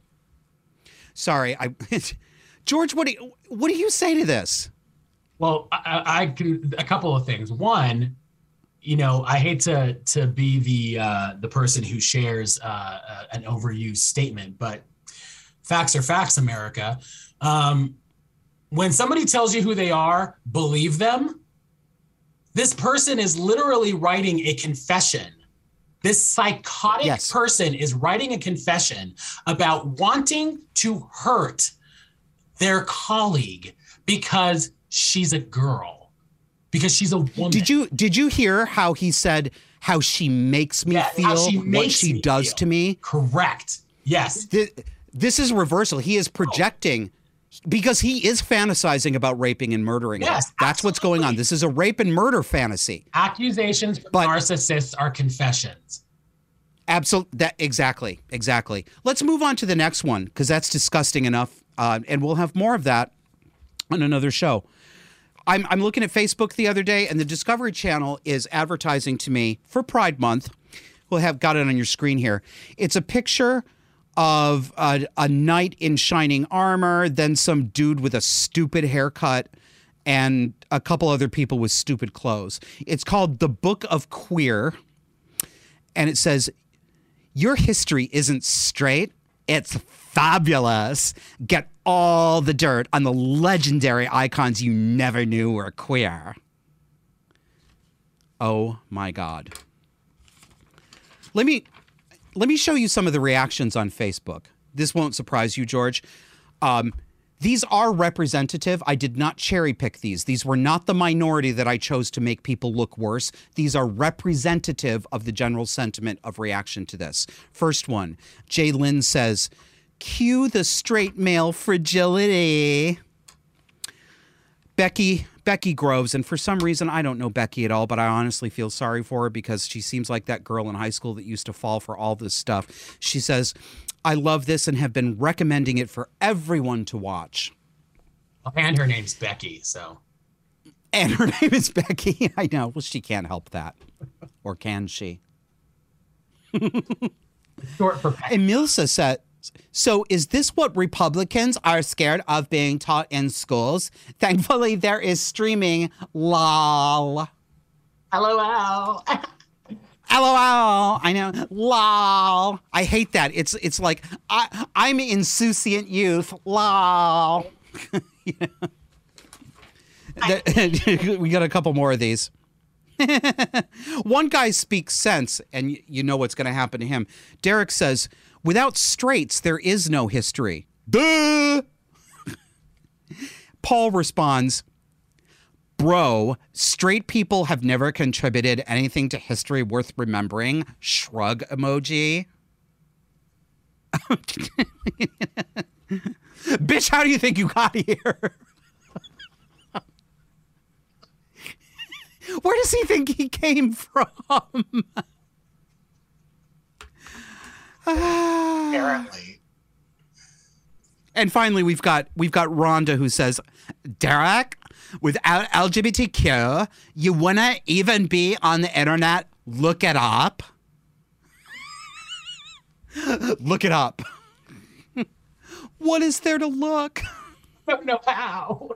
Sorry, I George, what do you, what do you say to this? Well, I, I can a couple of things. One, you know, I hate to to be the uh, the person who shares uh, uh, an overused statement, but facts are facts, America. Um, when somebody tells you who they are, believe them. This person is literally writing a confession. This psychotic Yes. person is writing a confession about wanting to hurt their colleague because she's a girl, because she's a woman. Did you did you hear how he said how she makes me Yeah, how feel she what she does feel. to me? Correct. Yes. This, this is reversal. He is projecting because he is fantasizing about raping and murdering. her. Yes, That's what's going on. This is a rape and murder fantasy. Accusations from narcissists are confessions. Absolutely. That exactly. Exactly. Let's move on to the next one because that's disgusting enough, uh, and we'll have more of that on another show. I'm I'm looking at Facebook the other day, and the Discovery Channel is advertising to me for Pride Month. We'll have got it on your screen here. It's a picture of a, a knight in shining armor, then some dude with a stupid haircut, and a couple other people with stupid clothes. It's called The Book of Queer, and it says, Your history isn't straight, it's fabulous. Get all the dirt on the legendary icons you never knew were queer. Oh my God. Let me let me show you some of the reactions on Facebook. This won't surprise you, George. Um, these are representative. I did not cherry pick these. These were not the minority that I chose to make people look worse. These are representative of the general sentiment of reaction to this. First one Jay Lynn says, Cue the straight male fragility. Becky Becky Groves, and for some reason I don't know Becky at all, but I honestly feel sorry for her because she seems like that girl in high school that used to fall for all this stuff. She says, "I love this and have been recommending it for everyone to watch." And her name's Becky, so And her name is Becky. I know. Well, she can't help that, or can she? short for Becky. Emilsa said, So is this what Republicans are scared of being taught in schools? Thankfully, there is streaming. Lol. LOL. LOL. I know. Lol. I hate that. It's it's like I I'm insouciant youth. Lol. You know? That- we got a couple more of these. One guy speaks sense, and you know what's going to happen to him. Derek says, "Without straights, there is no history." Duh. Paul responds, Bro, straight people have never contributed anything to history worth remembering. Shrug emoji. Bitch, how do you think you got here? Where does he think he came from? Apparently. And finally, we've got we've got Rhonda who says, Derek, without LGBTQ, you wouldn't even be on the internet. Look it up. look it up. what is there to look? I don't know how.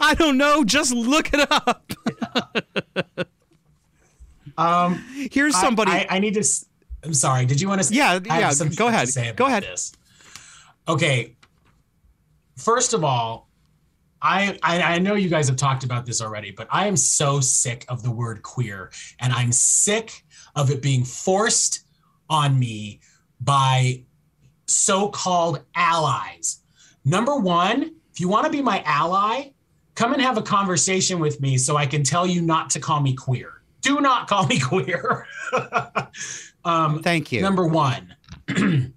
I don't know. Just look it up. Um, Here's I- somebody. I, I need to. s- I'm sorry. Did you want to? Yeah, yeah, go ahead. say Go ahead. This. Okay. First of all, I, I I know you guys have talked about this already, but I am so sick of the word queer, and I'm sick of it being forced on me by so-called allies. Number one, if you want to be my ally, come and have a conversation with me so I can tell you not to call me queer. Do not call me queer. Um, Thank you. Number one.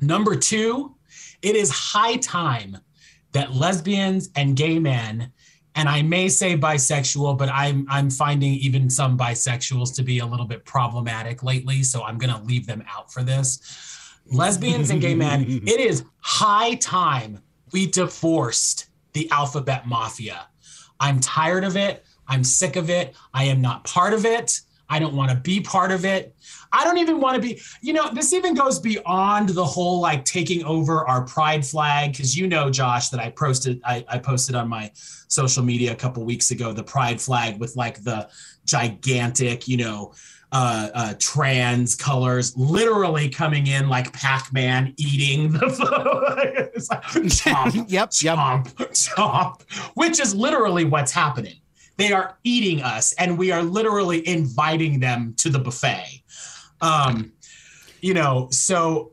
Number two, it is high time that lesbians and gay men, and I may say bisexual, but I'm I'm finding even some bisexuals to be a little bit problematic lately, so I'm gonna leave them out for this. Lesbians and gay men, it is high time we divorced the alphabet mafia. I'm tired of it. I'm sick of it. I am not part of it. I don't want to be part of it. I don't even want to be, you know, this even goes beyond the whole like taking over our pride flag. Cause you know, Josh, that I posted, I, I posted on my social media a couple weeks ago, the pride flag with like the gigantic, you know, uh, uh, trans colors literally coming in like Pac-Man eating the it's like, chomp, yep, chomp, chomp, which is literally what's happening. They are eating us, and we are literally inviting them to the buffet. Um, you know, so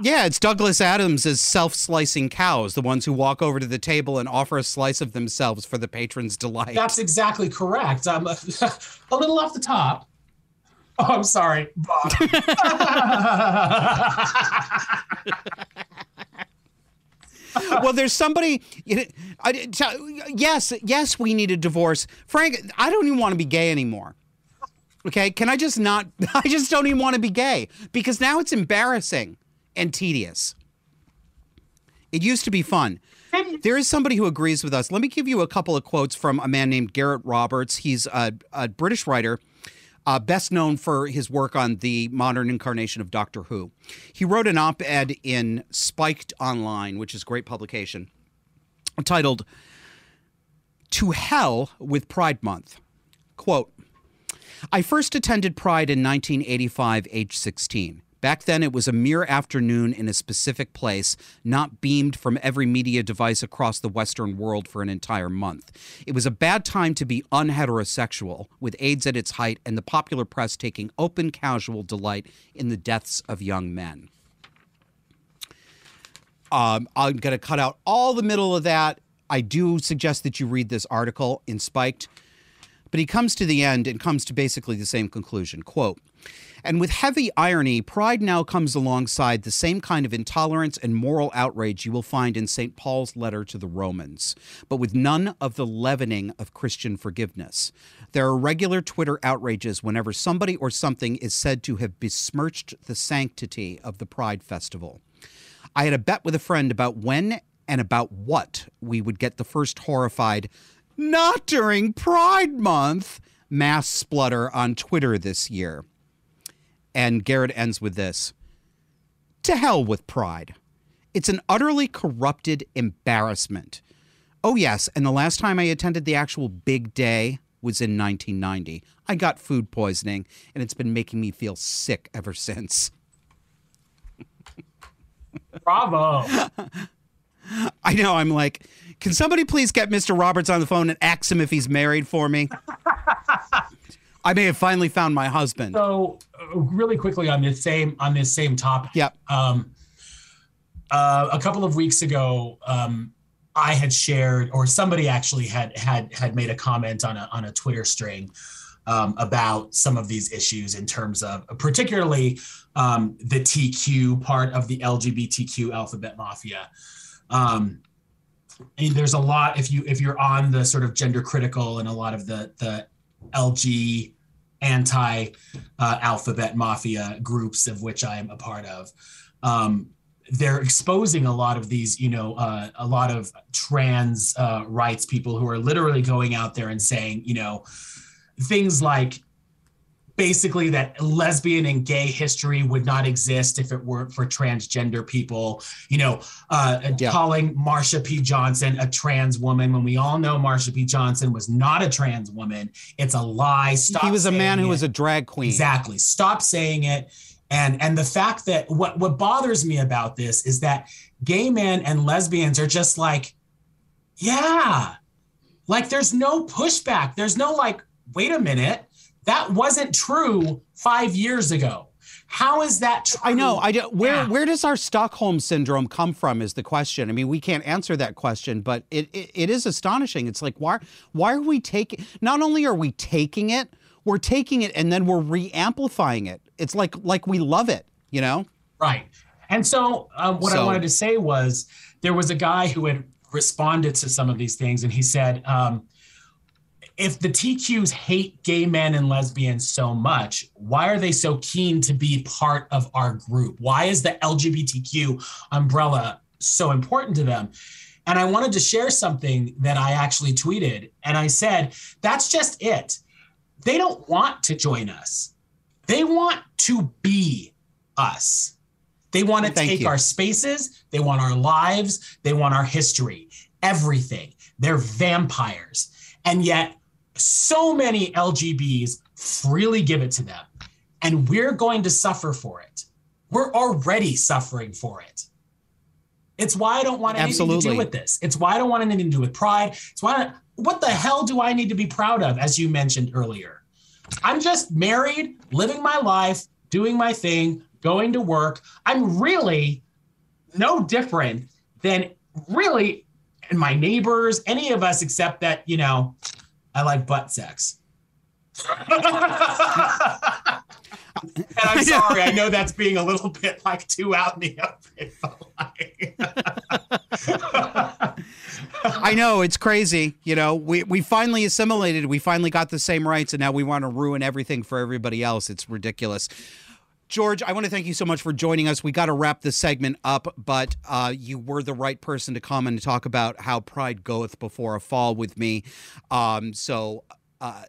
Yeah, it's Douglas Adams as self-slicing cows, the ones who walk over to the table and offer a slice of themselves for the patron's delight. that's exactly correct. I'm a, a little off the top. Oh, I'm sorry. well, there's somebody. You know, I, t- yes, yes, we need a divorce. Frank, I don't even want to be gay anymore. Okay, can I just not? I just don't even want to be gay because now it's embarrassing and tedious. It used to be fun. There is somebody who agrees with us. Let me give you a couple of quotes from a man named Gareth Roberts. He's a, a British writer, uh, best known for his work on the modern incarnation of Doctor Who. He wrote an op ed in Spiked Online, which is a great publication, titled To Hell with Pride Month. Quote I first attended Pride in 1985, age 16. Back then, it was a mere afternoon in a specific place, not beamed from every media device across the Western world for an entire month. It was a bad time to be unheterosexual, with AIDS at its height and the popular press taking open, casual delight in the deaths of young men. Um, I'm going to cut out all the middle of that. I do suggest that you read this article in Spiked. But he comes to the end and comes to basically the same conclusion. Quote, and with heavy irony, pride now comes alongside the same kind of intolerance and moral outrage you will find in St. Paul's letter to the Romans, but with none of the leavening of Christian forgiveness. There are regular Twitter outrages whenever somebody or something is said to have besmirched the sanctity of the Pride Festival. I had a bet with a friend about when and about what we would get the first horrified, not during Pride Month, mass splutter on Twitter this year. And Gareth ends with this To hell with Pride. It's an utterly corrupted embarrassment. Oh, yes, and the last time I attended the actual big day was in 1990. I got food poisoning, and it's been making me feel sick ever since. Bravo. I know. I'm like, can somebody please get Mr. Roberts on the phone and ask him if he's married for me? I may have finally found my husband. So, uh, really quickly on this same on this same topic. Yep. Um, uh, a couple of weeks ago, um, I had shared, or somebody actually had had had made a comment on a on a Twitter string um, about some of these issues in terms of, particularly um, the TQ part of the LGBTQ alphabet mafia. Um, and there's a lot if you if you're on the sort of gender critical and a lot of the the LG anti uh, alphabet mafia groups of which I am a part of. Um, they're exposing a lot of these, you know, uh, a lot of trans uh, rights people who are literally going out there and saying, you know, things like basically that lesbian and gay history would not exist if it weren't for transgender people. You know, uh, Yeah. calling Marsha P. Johnson a trans woman when we all know Marsha P. Johnson was not a trans woman. It's a lie. Stop. he was a man who it. was a drag queen. Exactly. Stop saying it. And and the fact that what what bothers me about this is that gay men and lesbians are just like, yeah, like there's no pushback. There's no like, wait a minute, that wasn't true five years ago. How is that true? I know. I do, where Yeah. where does our Stockholm syndrome come from? Is the question. I mean, we can't answer that question, but it, it it is astonishing. It's like why why are we taking? Not only are we taking it, we're taking it and then we're re-amplifying it. It's like like we love it. You know. Right. And so, um, what I wanted to say was there was a guy who had responded to some of these things, and he said, um, if the TQs hate gay men and lesbians so much, why are they so keen to be part of our group? Why is the LGBTQ umbrella so important to them? And I wanted to share something that I actually tweeted. And I said, that's just it. They don't want to join us, they want to be us. They want to Thank take you. our spaces, they want our lives, they want our history, everything. They're vampires. And yet, so many LGBs freely give it to them. And we're going to suffer for it. We're already suffering for it. It's why I don't want anything to do with this. It's why I don't want anything to do with pride. It's why I, what the hell do I need to be proud of, as you mentioned earlier? I'm just married, living my life, doing my thing, going to work. I'm really no different than really my neighbors, any of us, except that, you know, I like butt sex. and I'm sorry, I know that's being a little bit like too out in the open. like- I know it's crazy. You know, we we finally assimilated. We finally got the same rights, and now we want to ruin everything for everybody else. It's ridiculous. George, I want to thank you so much for joining us. We got to wrap this segment up, but uh, you were the right person to come and talk about how pride goeth before a fall with me. Um, so uh,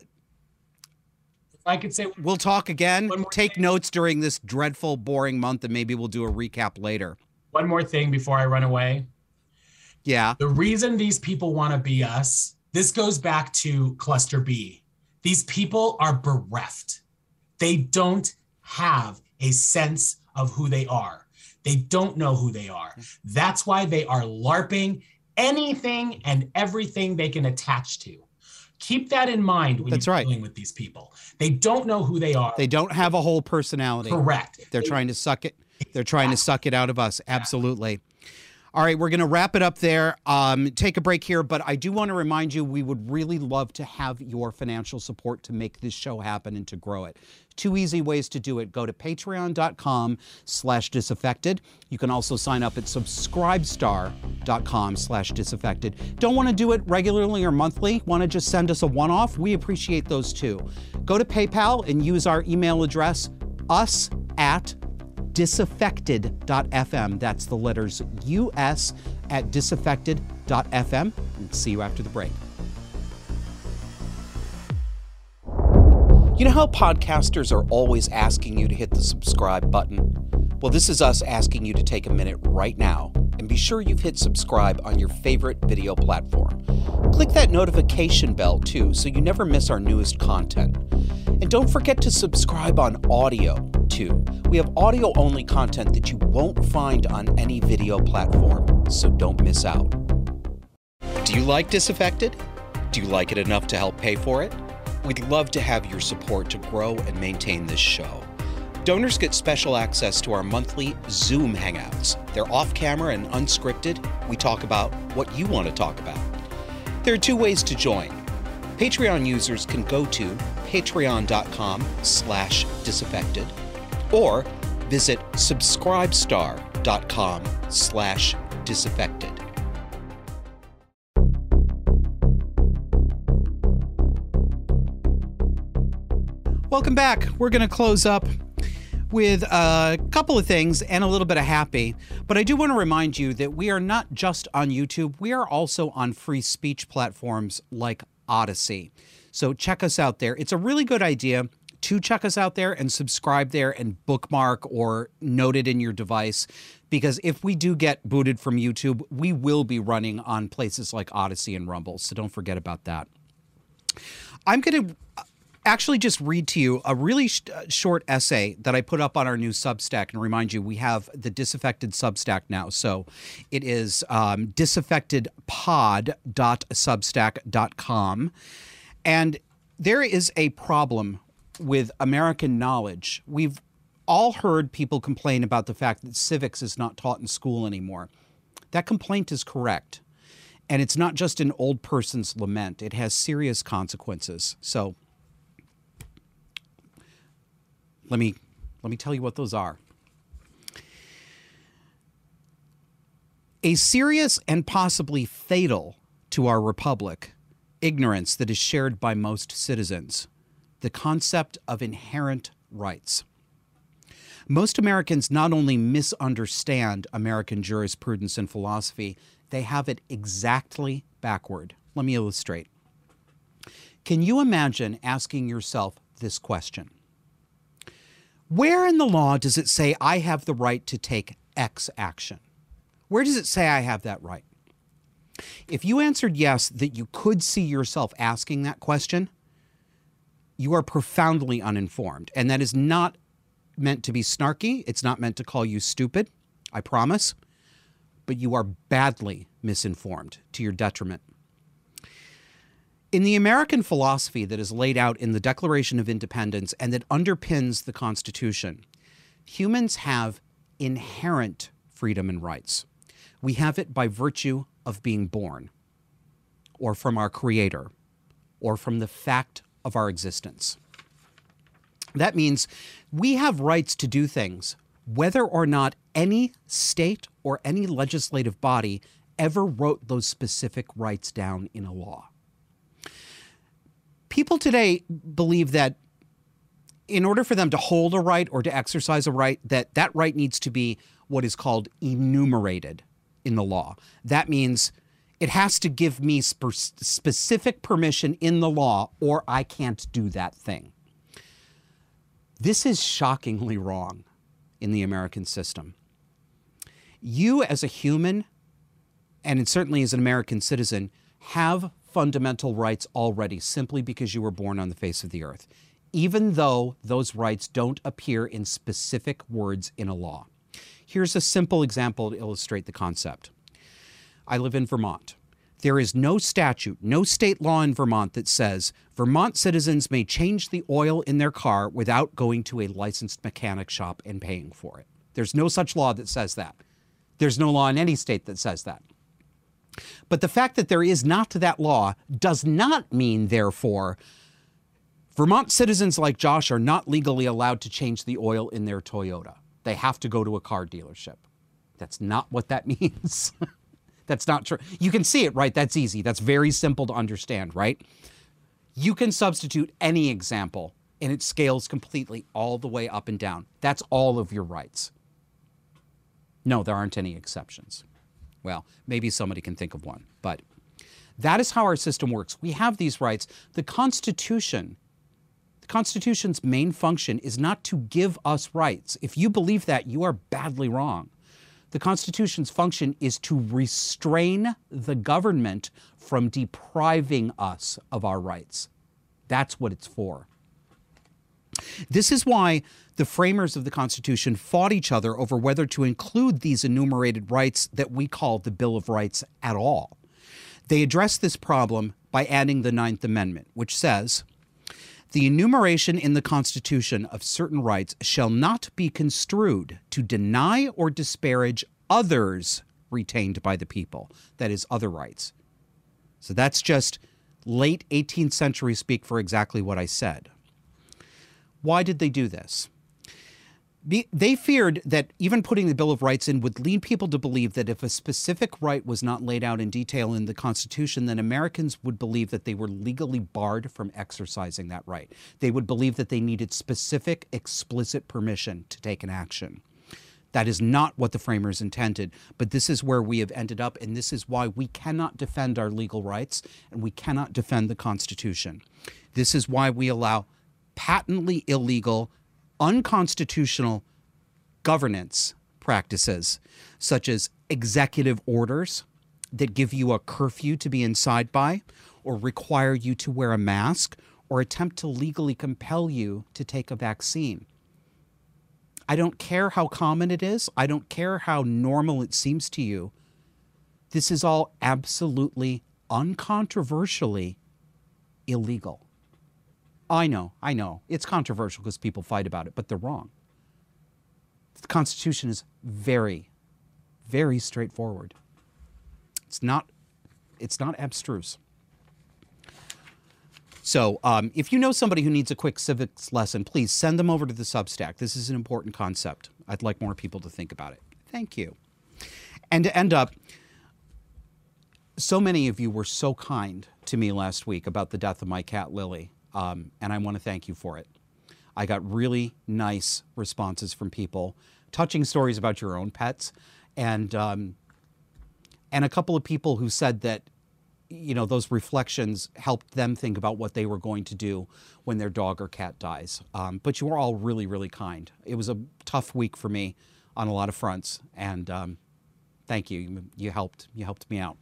if I could say we'll talk again. Take thing. notes during this dreadful, boring month, and maybe we'll do a recap later. one more thing before I run away. Yeah. The reason these people want to be us, this goes back to cluster B. These people are bereft. They don't have a sense of who they are. They don't know who they are. That's why they are LARPing anything and everything they can attach to. Keep that in mind when That's you're right. dealing with these people. They don't know who they are. They don't have a whole personality. Correct. They're trying to suck it. They're trying to suck it out of us. Absolutely. All right, we're going to wrap it up there. Um, take a break here, but I do want to remind you we would really love to have your financial support to make this show happen and to grow it. Two easy ways to do it. Go to patreon.com slash disaffected. You can also sign up at subscribestar.com slash disaffected. Don't want to do it regularly or monthly? Want to just send us a one-off? We appreciate those too. Go to PayPal and use our email address, us at disaffected.fm. That's the letters US at disaffected.fm. And see you after the break. You know how podcasters are always asking you to hit the subscribe button? Well, this is us asking you to take a minute right now and be sure you've hit subscribe on your favorite video platform. Click that notification bell too so you never miss our newest content. And don't forget to subscribe on audio too. We have audio only content that you won't find on any video platform, so don't miss out. Do you like Disaffected? Do you like it enough to help pay for it? We'd love to have your support to grow and maintain this show. Donors get special access to our monthly Zoom hangouts. They're off camera and unscripted. We talk about what you want to talk about. There are two ways to join. Patreon users can go to patreon.com slash disaffected or visit subscribestar.com slash disaffected. Welcome back. We're going to close up with a couple of things and a little bit of happy. But I do want to remind you that we are not just on YouTube, we are also on free speech platforms like Odysee. So check us out there. It's a really good idea to check us out there and subscribe there and bookmark or note it in your device. Because if we do get booted from YouTube, we will be running on places like Odysee and Rumble. So don't forget about that. I'm going to actually just read to you a really sh- uh, short essay that I put up on our new Substack and remind you we have the disaffected Substack now. So it is um, disaffectedpod.substack.com. And there is a problem with American knowledge. We've all heard people complain about the fact that civics is not taught in school anymore. That complaint is correct. And it's not just an old person's lament, it has serious consequences. So let me let me tell you what those are. A serious and possibly fatal to our republic ignorance that is shared by most citizens the concept of inherent rights. Most Americans not only misunderstand American jurisprudence and philosophy, they have it exactly backward. Let me illustrate. Can you imagine asking yourself this question? Where in the law does it say I have the right to take X action? Where does it say I have that right? If you answered yes, that you could see yourself asking that question, you are profoundly uninformed. And that is not meant to be snarky. It's not meant to call you stupid, I promise. But you are badly misinformed to your detriment. In the American philosophy that is laid out in the Declaration of Independence and that underpins the Constitution, humans have inherent freedom and rights. We have it by virtue of being born, or from our Creator, or from the fact of our existence. That means we have rights to do things whether or not any state or any legislative body ever wrote those specific rights down in a law. People today believe that in order for them to hold a right or to exercise a right that that right needs to be what is called enumerated in the law. That means it has to give me spe- specific permission in the law or I can't do that thing. This is shockingly wrong in the American system. You, as a human, and certainly as an American citizen, have fundamental rights already simply because you were born on the face of the earth, even though those rights don't appear in specific words in a law. Here's a simple example to illustrate the concept. I live in Vermont. There is no statute, no state law in Vermont that says Vermont citizens may change the oil in their car without going to a licensed mechanic shop and paying for it. There's no such law that says that. There's no law in any state that says that. But the fact that there is not that law does not mean, therefore, Vermont citizens like Josh are not legally allowed to change the oil in their Toyota. They have to go to a car dealership. That's not what that means. That's not true. You can see it, right? That's easy. That's very simple to understand, right? You can substitute any example and it scales completely all the way up and down. That's all of your rights. No, there aren't any exceptions. Well, maybe somebody can think of one, but that is how our system works. We have these rights. The Constitution, the Constitution's main function is not to give us rights. If you believe that, you are badly wrong. The Constitution's function is to restrain the government from depriving us of our rights. That's what it's for. This is why the framers of the Constitution fought each other over whether to include these enumerated rights that we call the Bill of Rights at all. They addressed this problem by adding the Ninth Amendment, which says, the enumeration in the Constitution of certain rights shall not be construed to deny or disparage others retained by the people, that is, other rights. So that's just late 18th century speak for exactly what I said. Why did they do this? They feared that even putting the Bill of Rights in would lead people to believe that if a specific right was not laid out in detail in the Constitution, then Americans would believe that they were legally barred from exercising that right. They would believe that they needed specific, explicit permission to take an action. That is not what the framers intended, but this is where we have ended up, and this is why we cannot defend our legal rights and we cannot defend the Constitution. This is why we allow patently illegal, unconstitutional governance practices, such as executive orders that give you a curfew to be inside by, or require you to wear a mask, or attempt to legally compel you to take a vaccine. I don't care how common it is, I don't care how normal it seems to you. This is all absolutely uncontroversially illegal. I know, I know. It's controversial because people fight about it, but they're wrong. The Constitution is very, very straightforward. It's not, it's not abstruse. So, um, if you know somebody who needs a quick civics lesson, please send them over to the Substack. This is an important concept. I'd like more people to think about it. Thank you. And to end up, so many of you were so kind to me last week about the death of my cat Lily, um, and I want to thank you for it. I got really nice responses from people, touching stories about your own pets, and um, and a couple of people who said that you know those reflections helped them think about what they were going to do when their dog or cat dies. Um, but you were all really really kind. It was a tough week for me on a lot of fronts, and um, thank you. you. Helped. You helped me out.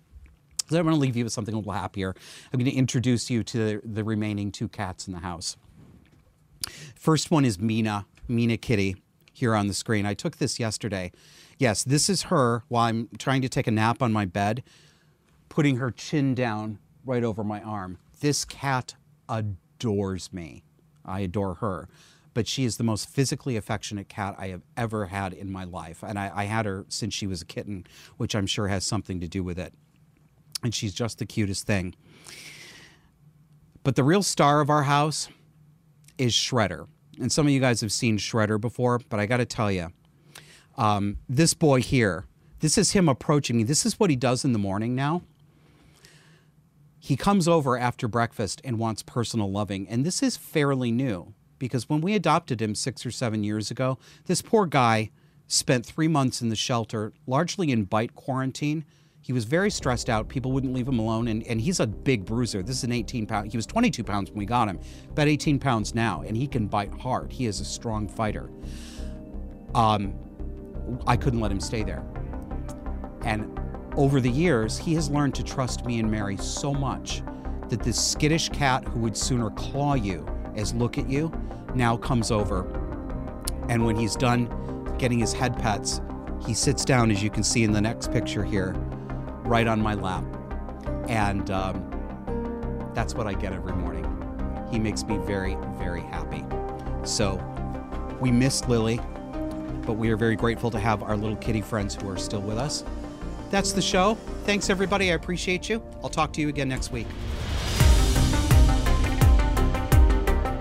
So I'm going to leave you with something a little happier. I'm going to introduce you to the, the remaining two cats in the house. First one is Mina, Mina Kitty, here on the screen. I took this yesterday. Yes, this is her while I'm trying to take a nap on my bed, putting her chin down right over my arm. This cat adores me. I adore her. But she is the most physically affectionate cat I have ever had in my life. And I, I had her since she was a kitten, which I'm sure has something to do with it and she's just the cutest thing. But the real star of our house is Shredder. And some of you guys have seen Shredder before, but I got to tell you, um, this boy here, this is him approaching me. This is what he does in the morning now. He comes over after breakfast and wants personal loving. And this is fairly new because when we adopted him six or seven years ago, this poor guy spent three months in the shelter, largely in bite quarantine he was very stressed out. People wouldn't leave him alone. And, and he's a big bruiser. This is an 18 pound. He was 22 pounds when we got him, about 18 pounds now. And he can bite hard. He is a strong fighter. Um, I couldn't let him stay there. And over the years, he has learned to trust me and Mary so much that this skittish cat who would sooner claw you as look at you now comes over. And when he's done getting his head pets, he sits down, as you can see in the next picture here, right on my lap. And um, that's what I get every morning. He makes me very, very happy. So we missed Lily, but we are very grateful to have our little kitty friends who are still with us. That's the show. Thanks, everybody. I appreciate you. I'll talk to you again next week.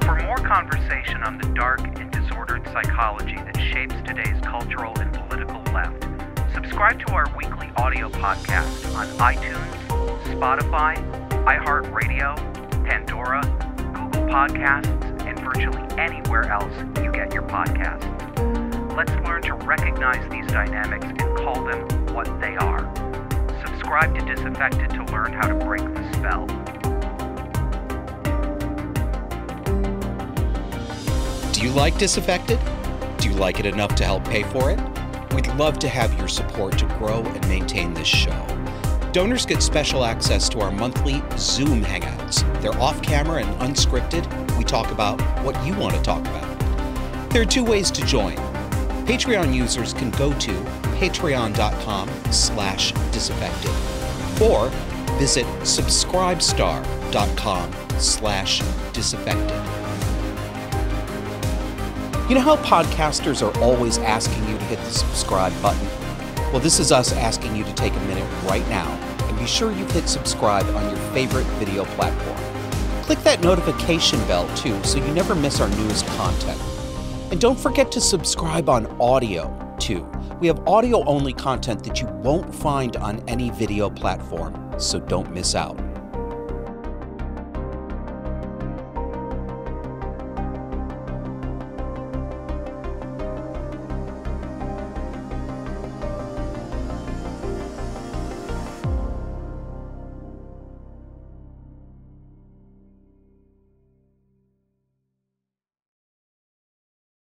For more conversation on the dark and disordered psychology that shapes today's cultural and political left, subscribe to our weekly audio podcast on iTunes, Spotify, iHeartRadio, Pandora, Google Podcasts, and virtually anywhere else you get your podcasts. Let's learn to recognize these dynamics and call them what they are. Subscribe to Disaffected to learn how to break the spell. Do you like Disaffected? Do you like it enough to help pay for it? We'd love to have your support to grow and maintain this show. Donors get special access to our monthly Zoom hangouts. They're off camera and unscripted. We talk about what you want to talk about. There are two ways to join. Patreon users can go to patreon.com slash disaffected or visit subscribestar.com slash disaffected. You know how podcasters are always asking you hit the subscribe button? Well, this is us asking you to take a minute right now and be sure you've hit subscribe on your favorite video platform. Click that notification bell too so you never miss our newest content. And don't forget to subscribe on audio too. We have audio only content that you won't find on any video platform, so don't miss out.